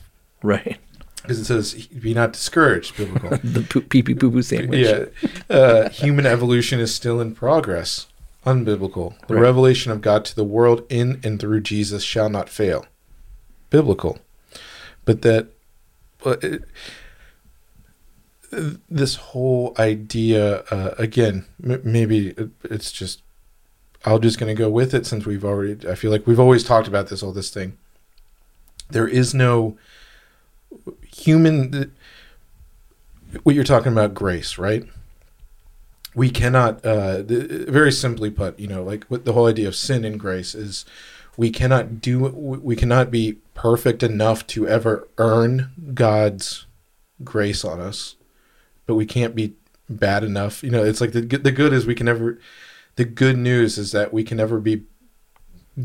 Right. because it says be not discouraged, biblical. <laughs> The pee pee poo poo sandwich. yeah, uh, human evolution is still in progress, unbiblical. The Right. revelation of God to the world in and through Jesus shall not fail, biblical. But that, but it, this whole idea uh, again, m- maybe it, it's just. I'm just going to go with it since we've already. I feel like we've always talked about this all this thing. There is no human what you're talking about grace right we cannot uh very simply put you know like the whole idea of sin and grace is we cannot do we cannot be perfect enough to ever earn god's grace on us but we can't be bad enough. You know, it's like the the good is we can never. The good news is that we can never be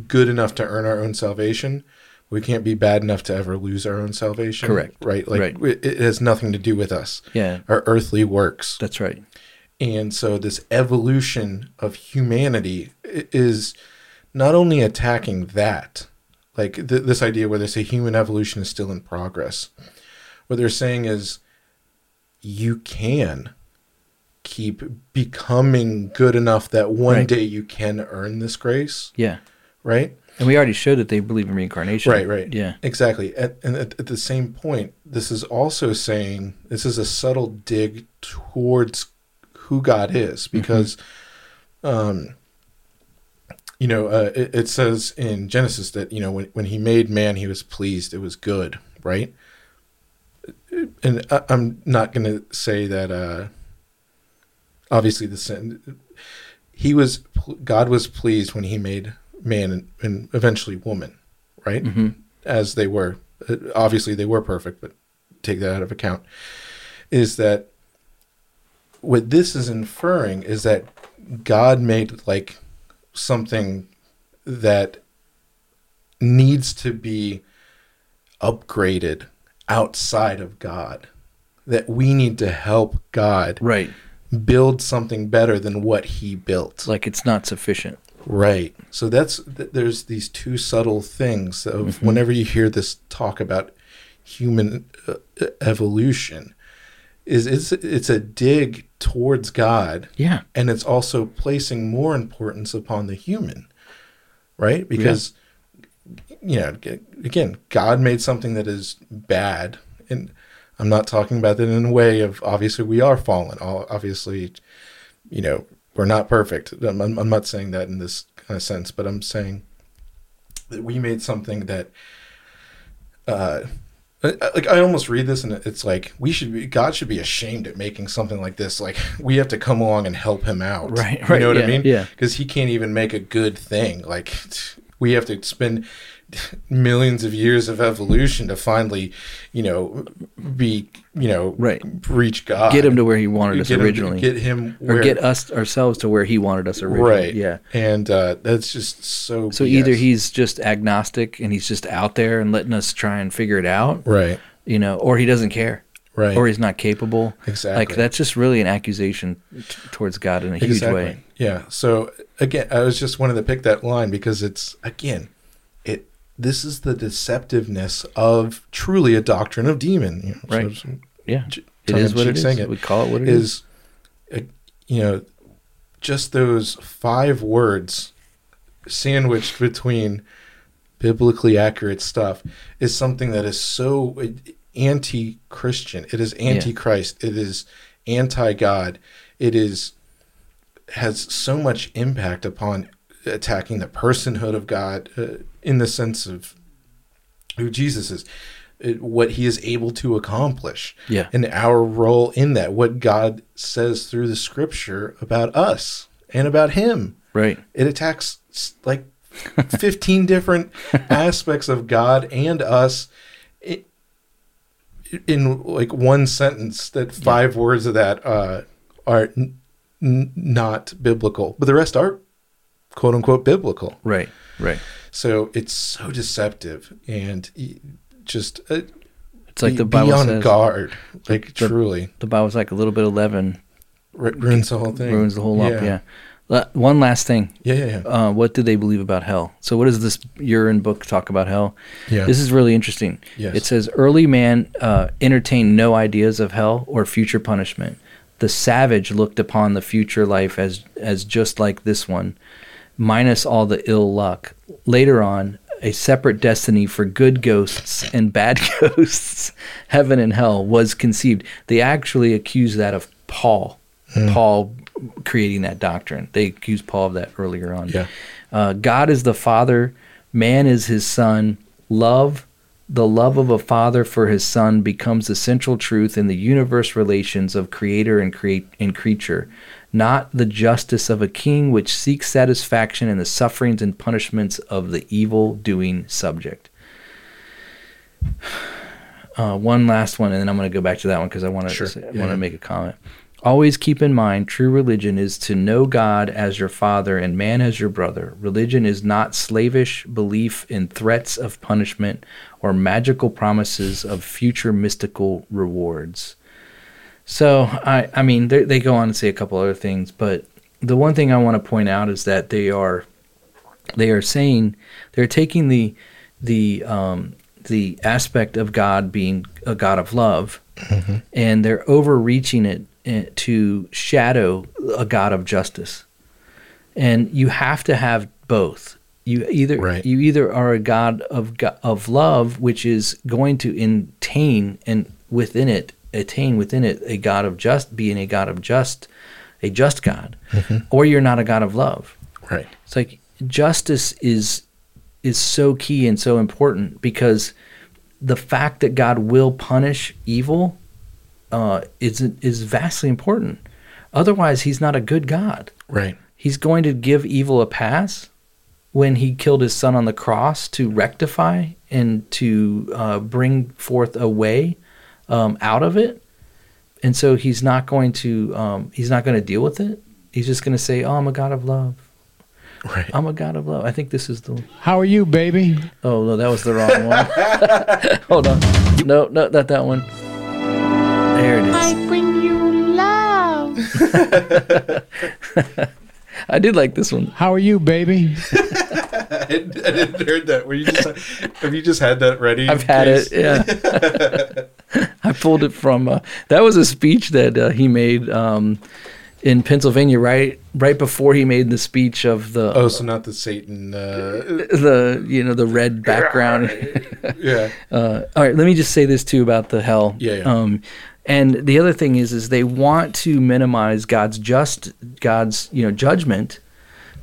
good enough to earn our own salvation. We can't be bad enough to ever lose our own salvation. Correct. Right. Like Right. It, it has nothing to do with us. Yeah, Our earthly works. that's right. And so this evolution of humanity is not only attacking that, like th- this idea where they say human evolution is still in progress. What they're saying is you can keep becoming good enough that one Right. day you can earn this grace, Yeah, right? and we already showed that they believe in reincarnation. Right, right. Yeah, Exactly. At, and at, at the same point, this is also saying this is a subtle dig towards who God is because, um, you know, uh, it, it says in Genesis that, you know, when, when he made man, he was pleased, it was good, right? And I, I'm not going to say that, uh, obviously, the sin, he was, God was pleased when he made man and, and eventually woman, right? hmm as they were. Obviously, they were perfect, but take that out of account. Is that what this is inferring is that God made like something that needs to be upgraded outside of God. That we need to help God right. Build something better than what He built. Like it's not sufficient. Right. So that's th- there's these two subtle things of whenever you hear this talk about human uh, evolution is it's it's a dig towards God Yeah, and it's also placing more importance upon the human. Right? Because you know, again, God made something that is bad and I'm not talking about that in a way of obviously we are fallen. Obviously, you know, we're not perfect. I'm, I'm not saying that in this kind of sense, but I'm saying that we made something that, uh, like I almost read this and it's like we should be God should be ashamed at making something like this. Like we have to come along and help him out. Right, right You know what yeah, I mean? yeah. Because he can't even make a good thing. Like we have to spend <laughs> millions of years of evolution to finally, you know, be, you know, Right. reach God. get him to where he wanted us Get him- originally, get him or get us ourselves to where he wanted us originally. right. Yeah. and uh, that's just so. So BS. either he's just agnostic and he's just out there and letting us try and figure it out, right, you know, or he doesn't care, right, or he's not capable. exactly. Like that's just really an accusation t- towards God in a huge exactly. way. Yeah. So again, I was just wanted to pick that line because it's again, it. This is the deceptiveness of truly a doctrine of demon. You know, Right. some Yeah, j- it is what it is. saying it. We call it what it is. is, uh, you know, just those five words sandwiched between biblically accurate stuff is something that is so uh, anti-Christian. It is anti-Christ. It is anti-God. It is has so much impact upon attacking the personhood of God uh, in the sense of who Jesus is, it, what he is able to accomplish Yeah. and our role in that, what God says through the scripture about us and about him. Right. It attacks like 15 <laughs> different <laughs> aspects of God and us in like one sentence that five words of that uh, are n- n- not biblical, but the rest are quote unquote biblical. Right. Right. So it's so deceptive and just uh, It's like be, the Bible be on says. guard. Like the- truly The Bible's like a little bit of leaven Ru- ruins the whole thing. ruins the whole lump. Yeah. Yeah. One last thing. Yeah, yeah, yeah. Uh, what do they believe about hell? So, what does this urine book talk about hell? Yeah. This is really interesting. Yes. It says early man uh, entertained no ideas of hell or future punishment. The savage looked upon the future life as as just like this one, minus all the ill luck. Later on, a separate destiny for good ghosts and bad <laughs> ghosts, heaven and hell, was conceived. They actually accuse that of Paul. Hmm. Paul creating that doctrine. They accuse Paul of that earlier on. Yeah. Uh, God is the Father, man is his Son. Love, the love of a father for his son, becomes the central truth in the universe relations of creator and create and creature, not the justice of a king which seeks satisfaction in the sufferings and punishments of the evil doing subject. <sighs> Uh, one last one, and then I'm going to go back to that one because I want to Sure. Yeah, want yeah. to make a comment. Always keep in mind true religion is to know God as your father and man as your brother. Religion is not slavish belief in threats of punishment or magical promises of future mystical rewards. So, I, I mean, they, they go on to say a couple other things, but the one thing I want to point out is that they are they are saying they're taking the the um, the aspect of God being a God of love, and they're overreaching it eh, to shadow a God of justice. And you have to have both. You either Right. you either are a God of of love, which is going to attain and within it attain within it a God of just being a God of just a just God, or you're not a God of love. Right. It's like justice is is so key and so important because the fact that God will punish evil uh, is is vastly important. Otherwise, He's not a good God. Right. He's going to give evil a pass when He killed His Son on the cross to rectify and to uh, bring forth a way um, out of it. And so He's not going to um, He's not going to deal with it. He's just going to say, "Oh, I'm a God of love." Right. I'm a God of love. I think this is the. How are you, baby? Oh no, that was the wrong one. <laughs> Hold on. No, no, not that one. There it I bring you love. <laughs> I did like this one. How are you, baby? <laughs> <laughs> I didn't, I didn't heard that. Were you just have you just had that ready? I've had case? it. Yeah. <laughs> I pulled it from. Uh, that was a speech that uh, he made um, in Pennsylvania, right, right before he made the speech of the Oh, so not the Satan. Uh, <laughs> the you know the red background. yeah. uh, all right, let me just say this too about the hell. Yeah, yeah. Um, and the other thing is, is they want to minimize God's just God's you know judgment,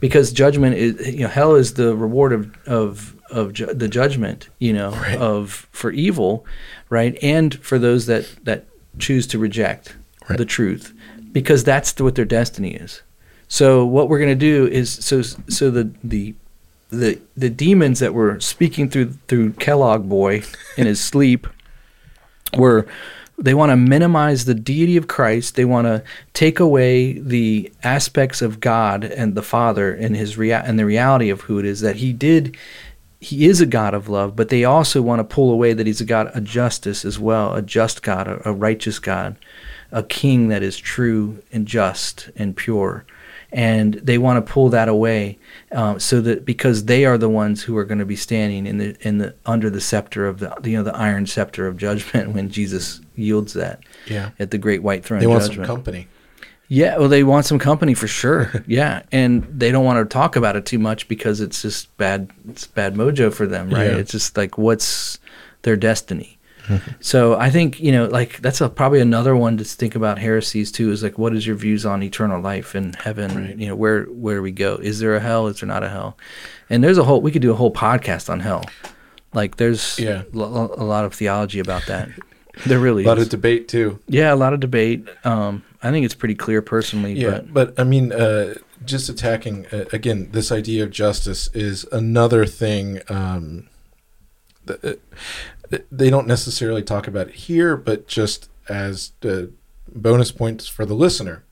because judgment is you know hell is the reward of of of ju- the judgment you know Right. of for evil, right, and for those that that choose to reject Right. the truth, because that's what their destiny is. So what we're going to do is so so the the the the demons that were speaking through through Kellogg boy in his <laughs> sleep were they want to minimize the deity of Christ. They want to take away the aspects of God and the Father and his rea- and the reality of who it is that he did he is a God of love, but they also want to pull away that he's a God of justice as well, a just God, a, a righteous God, a king that is true and just and pure. And they want to pull that away, um, so that because they are the ones who are going to be standing in the in the under the scepter of the you know the iron scepter of judgment <laughs> when Jesus yields that Yeah. at the great white throne They want judgment. some company. Yeah, well, they want some company for sure. <laughs> yeah, and they don't want to talk about it too much because it's just bad. It's bad mojo for them, right? Yeah. It's just like what's their destiny. Mm-hmm. so I think you know, like that's a, probably another one to think about heresies too. Is like, what is your views on eternal life and heaven? Right. You know, where where we go? Is there a hell? Is there not a hell? And there's a whole. We could do a whole podcast on hell. Like, there's Yeah. lo- a lot of theology about that. <laughs> There really A lot is. of debate too. yeah, a lot of debate. Um, I think it's pretty clear personally, Yeah, but but, I mean, uh, just attacking uh, again this idea of justice is another thing. Um, that, uh, they don't necessarily talk about it here, but just as uh, bonus points for the listener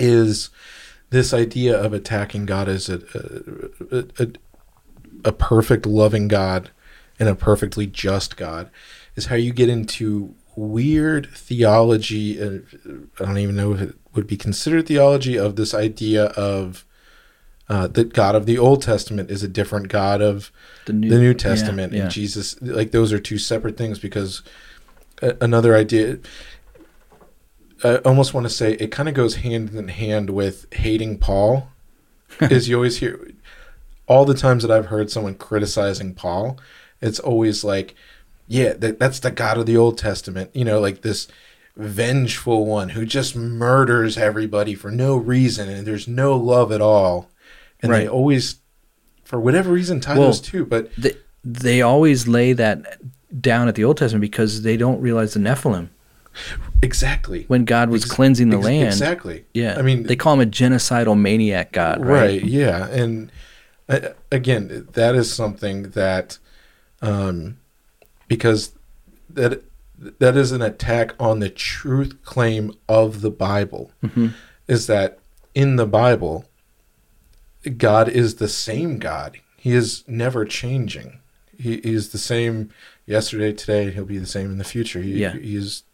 is this idea of attacking God as a a, a, a perfect loving God and a perfectly just God is how you get into weird theology. Uh, I don't even know if it would be considered theology of this idea of uh, that God of the Old Testament is a different God of the New, the New yeah, Testament yeah. and Jesus. Like those are two separate things because a- another idea. I almost want to say it kind of goes hand in hand with hating Paul. <laughs> is you always hear all the times that I've heard someone criticizing Paul, it's always like, yeah, that, that's the God of the Old Testament. You know, like this vengeful one who just murders everybody for no reason and there's no love at all. And they always, for whatever reason, tie Well, those two. But they, they always lay that down at the Old Testament because they don't realize the Nephilim exactly. when God was Ex- cleansing the ex- land. Exactly. Yeah, I mean, they call him a genocidal maniac God, right. right? yeah and uh, again that is something that um because that that is an attack on the truth claim of the Bible. Mm-hmm. Is that in the Bible, God is the same God. He is never changing. He, he is the same yesterday, today. He'll be the same in the future. He, Yeah. he is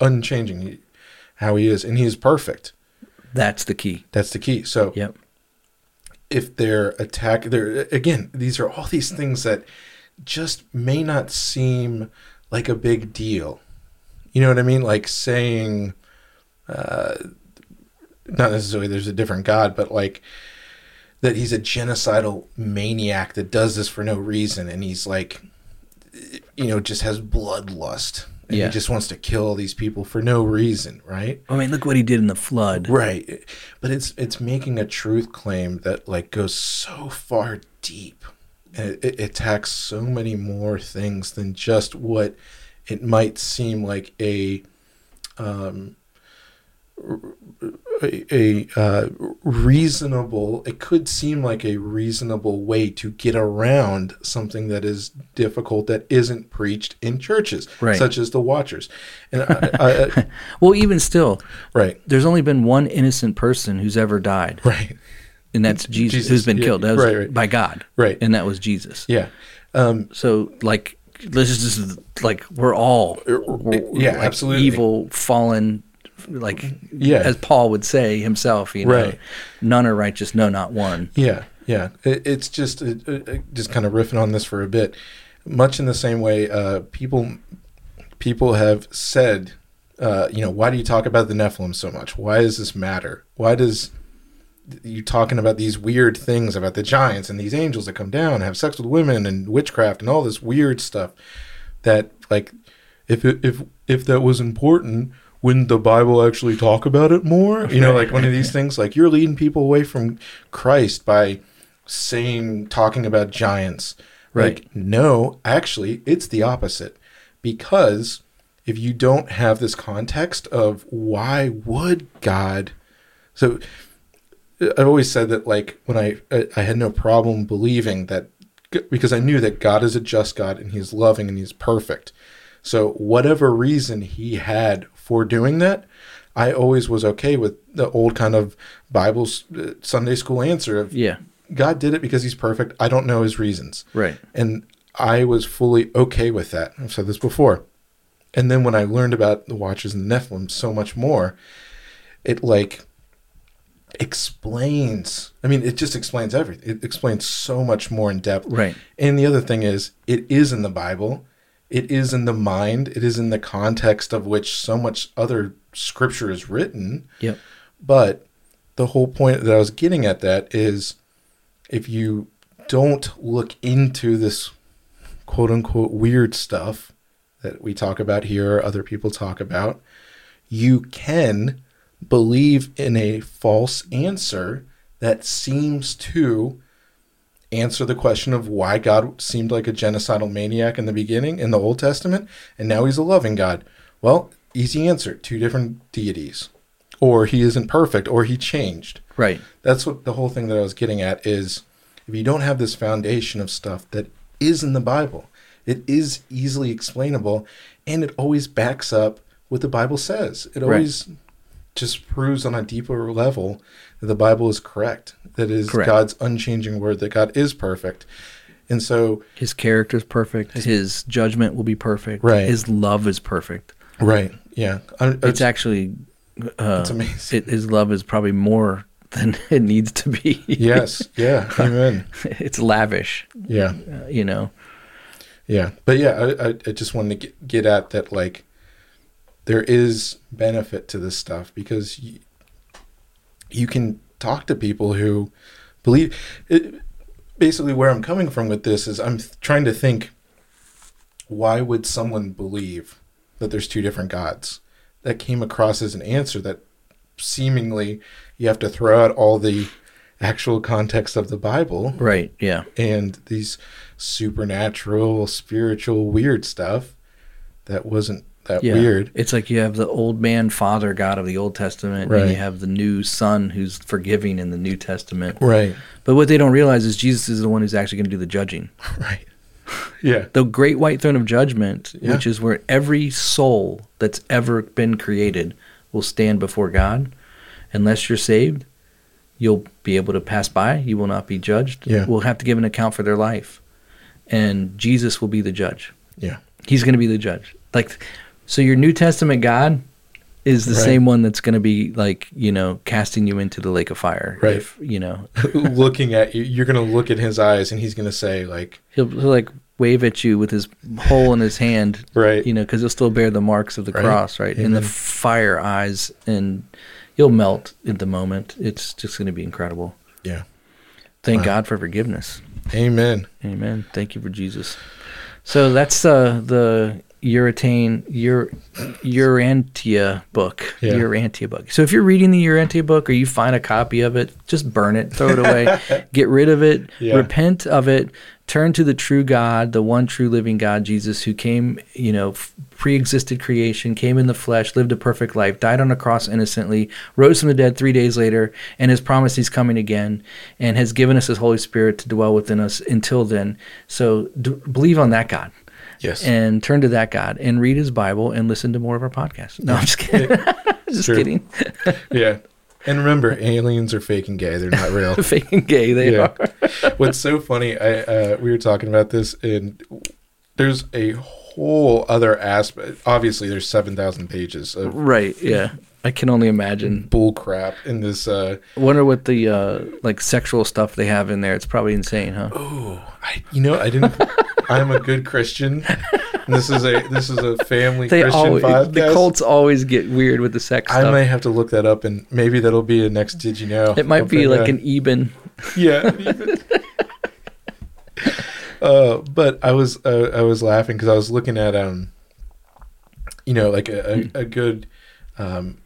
unchanging. He, how he is, and he is perfect. That's the key. That's the key. So Yep. if they're attack they're again these are all these things that just may not seem like a big deal you know what i mean like saying uh not necessarily there's a different god but like that he's a genocidal maniac that does this for no reason and he's like you know just has bloodlust and Yeah. he just wants to kill all these people for no reason right I mean, look what he did in the flood. Right. But it's it's making a truth claim that like goes so far deep. It, it attacks so many more things than just what it might seem like a um a, a uh, reasonable it could seem like a reasonable way to get around something that is difficult that isn't preached in churches Right. such as the watchers. And I, <laughs> I, I, Well, even still, right. there's only been one innocent person who's ever died, right and that's Jesus, Jesus, who's been yeah, killed. That was right, right. by God, Right. And that was Jesus. yeah um So, like, let's just like we're all we're- yeah, like, absolutely. evil, fallen, like Yeah. as Paul would say himself. You know, Right. none are righteous, no, not one. Yeah, yeah. It, it's just it, it, just kind of riffing on this for a bit. Much in the same way, uh, people people have said, uh, you know, why do you talk about the Nephilim so much? Why does this matter? Why does you talking about these weird things about the giants and these angels that come down and have sex with women and witchcraft and all this weird stuff that like if it, if if that was important wouldn't the bible actually talk about it more? You know like one of these <laughs> things like you're leading people away from christ by saying talking about giants. Right. like no actually it's the opposite. Because if you don't have this context of why would god so I've always said that like when I I had no problem believing that because I knew that God is a just God and He's loving and He's perfect. So whatever reason He had for doing that, I always was okay with the old kind of Bible uh, Sunday school answer of Yeah, God did it because He's perfect. I don't know His reasons. right. And I was fully okay with that. I've said this before. And then when I learned about the Watchers and the Nephilim so much more, it like explains. I mean, it just explains everything. It explains so much more in depth. Right. And the other thing is, it is in the Bible. It is in the mind. It is in the context of which so much other scripture is written. Yep. But the whole point that I was getting at that is if you don't look into this quote unquote weird stuff that we talk about here or other people talk about, you can believe in a false answer that seems to answer the question of why God seemed like a genocidal maniac in the beginning in the Old Testament and now he's a loving God. Well, easy answer two different deities. Or he isn't perfect, or he changed. Right. That's what the whole thing that I was getting at is if you don't have this foundation of stuff that is in the Bible, it is easily explainable and it always backs up what the Bible says. It Right. Just proves on a deeper level that the Bible is correct, that is Correct. God's unchanging word, that God is perfect. And so, His character is perfect. His judgment will be perfect. Right. His love is perfect. right, yeah. I, It's actually uh, it's amazing. it, his love is probably more <laughs> than it needs to be. yes, yeah, <laughs> amen. it's lavish. Yeah. uh, you know. Yeah, but yeah, I, I, I just wanted to get, get at that. Like, there is benefit to this stuff because you, you can talk to people who believe. It, basically, where I'm coming from with this is I'm trying to think. Why would someone believe that there's two different gods? That came across as an answer that seemingly you have to throw out all the actual context of the Bible Right. Yeah. and these supernatural, spiritual, weird stuff that wasn't that Yeah. weird. It's like you have the old man father God of the Old Testament, and you have the new son who's forgiving in the New Testament. Right. But what they don't realize is Jesus is the one who's actually going to do the judging. <laughs> Right. Yeah. The great white throne of judgment, Yeah. which is where every soul that's ever been created will stand before God. Unless you're saved, you'll be able to pass by. You will not be judged. Yeah. Will have to give an account for their life. And Jesus will be the judge. Yeah. He's going to be the judge. Like, so your New Testament God is the Right. same one that's going to be like, you know, casting you into the lake of fire. Right. If, you know, <laughs> Looking at you, you're going to look at his eyes and he's going to say, like, he'll, he'll like wave at you with his hole in his hand, Right. You know, because he'll still bear the marks of the Right. cross, right? And the fire eyes, and you'll melt at the moment. It's just going to be incredible. yeah. Thank Wow. God for forgiveness. Amen. Amen. Thank you for Jesus. So that's uh, the Uretane Ur Urantia book. Yeah. Urantia book. So if you're reading the Urantia book or you find a copy of it, just burn it, throw it away, <laughs> get rid of it, Yeah. repent of it, turn to the true God, the one true living God, Jesus, who came, you know, pre-existed creation, came in the flesh, lived a perfect life, died on a cross innocently, rose from the dead three days later, and has promised he's coming again, and has given us his Holy Spirit to dwell within us until then. So d- believe on that God Yes. and turn to that God and read his Bible and listen to more of our podcast. No, I'm just kidding. <laughs> just True. kidding. <laughs> yeah. And remember, aliens are fake and gay. They're not real. <laughs> Fake and gay, they Yeah. are. What's so funny, I uh, we were talking about this, and there's a whole other aspect. Obviously, there's seven thousand pages of Right, yeah. I can only imagine. bull crap in this. Uh, Wonder what the uh, like sexual stuff they have in there. It's probably insane, huh? oh, I, you know, I didn't. I'm a good Christian. This is a this is a family They Christian always podcast. the cults always get weird with the sex I stuff. might have to look that up, and maybe that'll be a next. Did you know? it might be like uh, an Eben. yeah. <laughs> uh, but I was uh, I was laughing because I was looking at um, you know, like a, a, a good um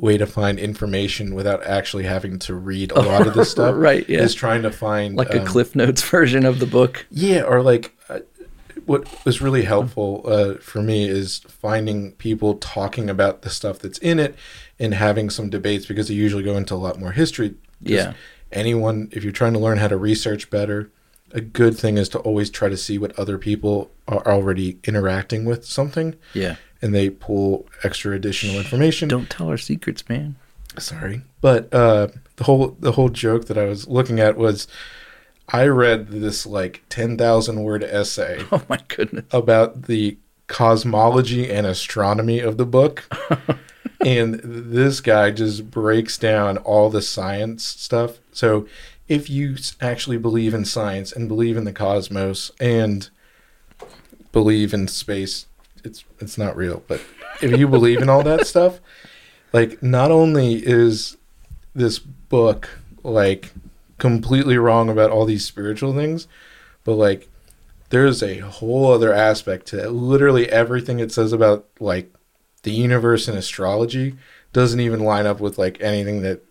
way to find information without actually having to read a <laughs> lot of this stuff. Right, yeah. Is trying to find like a um, Cliff Notes version of the book. Yeah, or like what was really helpful uh, for me is finding people talking about the stuff that's in it and having some debates because they usually go into a lot more history. Yeah. Anyone, if you're trying to learn how to research better, a good thing is to always try to see what other people are already interacting with something Yeah. and they pull extra additional information Don't tell our secrets, man. sorry but uh the whole the whole joke that i was looking at was i read this like 10,000 word essay <laughs> Oh my goodness. about the cosmology and astronomy of the book. <laughs> And this guy just breaks down all the science stuff. So if you actually believe in science and believe in the cosmos and believe in space it's it's not real. But if you believe in all that stuff like not only is this book like completely wrong about all these spiritual things but like there's a whole other aspect to it. literally everything it says about like the universe and astrology doesn't even line up with like anything that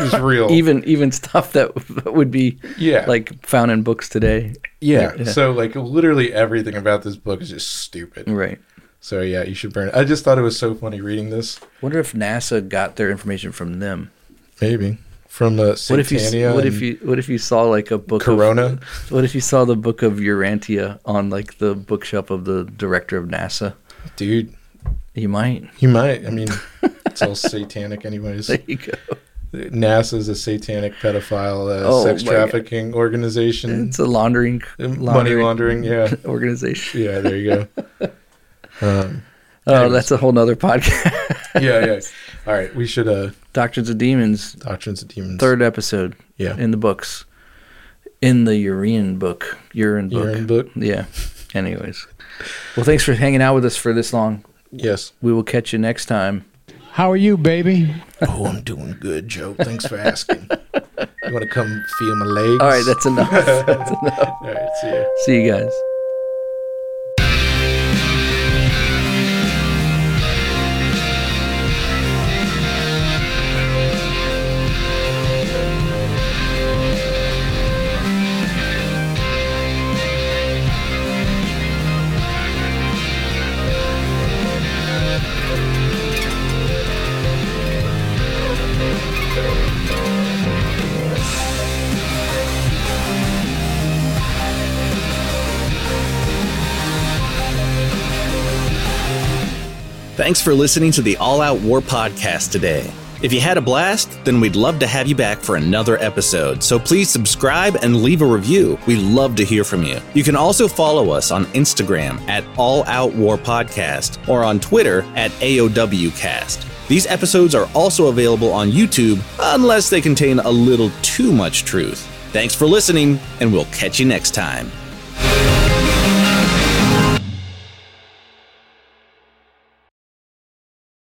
is <laughs> real Even even stuff that would be yeah like found in books today. yeah. yeah. so like literally everything about this book is just stupid Right. so yeah you should burn it i just thought it was so funny reading this Wonder if NASA got their information from them. maybe from uh What if you what if you what if you saw like a book corona Of, what if you saw the book of Urantia on like the bookshelf of the director of NASA? dude You might. you might i mean <laughs> it's all satanic anyways There you go. NASA's a satanic pedophile uh, Oh, sex my God. trafficking organization. It's a laundering, Money laundering, yeah. <laughs> organization. Yeah, there you go. <laughs> Um, Oh, Anyways. that's a whole nother podcast. <laughs> yeah, yeah. All right, we should uh Doctrines of Demons, Doctrines of Demons. third episode Yeah. in the books. In the Urine book. Urine book. Urine book. Yeah. Anyways. Well, thanks for hanging out with us for this long. Yes. We will catch you next time. How are you, baby? Oh, I'm doing good, Joe. Thanks for asking. you want to come feel my legs? All right, that's enough. <laughs> that's enough. All right, see ya. See you guys. Thanks for listening to the All Out War podcast today. If you had a blast, then we'd love to have you back for another episode. So please subscribe and leave a review. We love to hear from you. You can also follow us on Instagram at All Out War Podcast or on Twitter at AOWcast. These episodes are also available on YouTube unless they contain a little too much truth. Thanks for listening, and we'll catch you next time.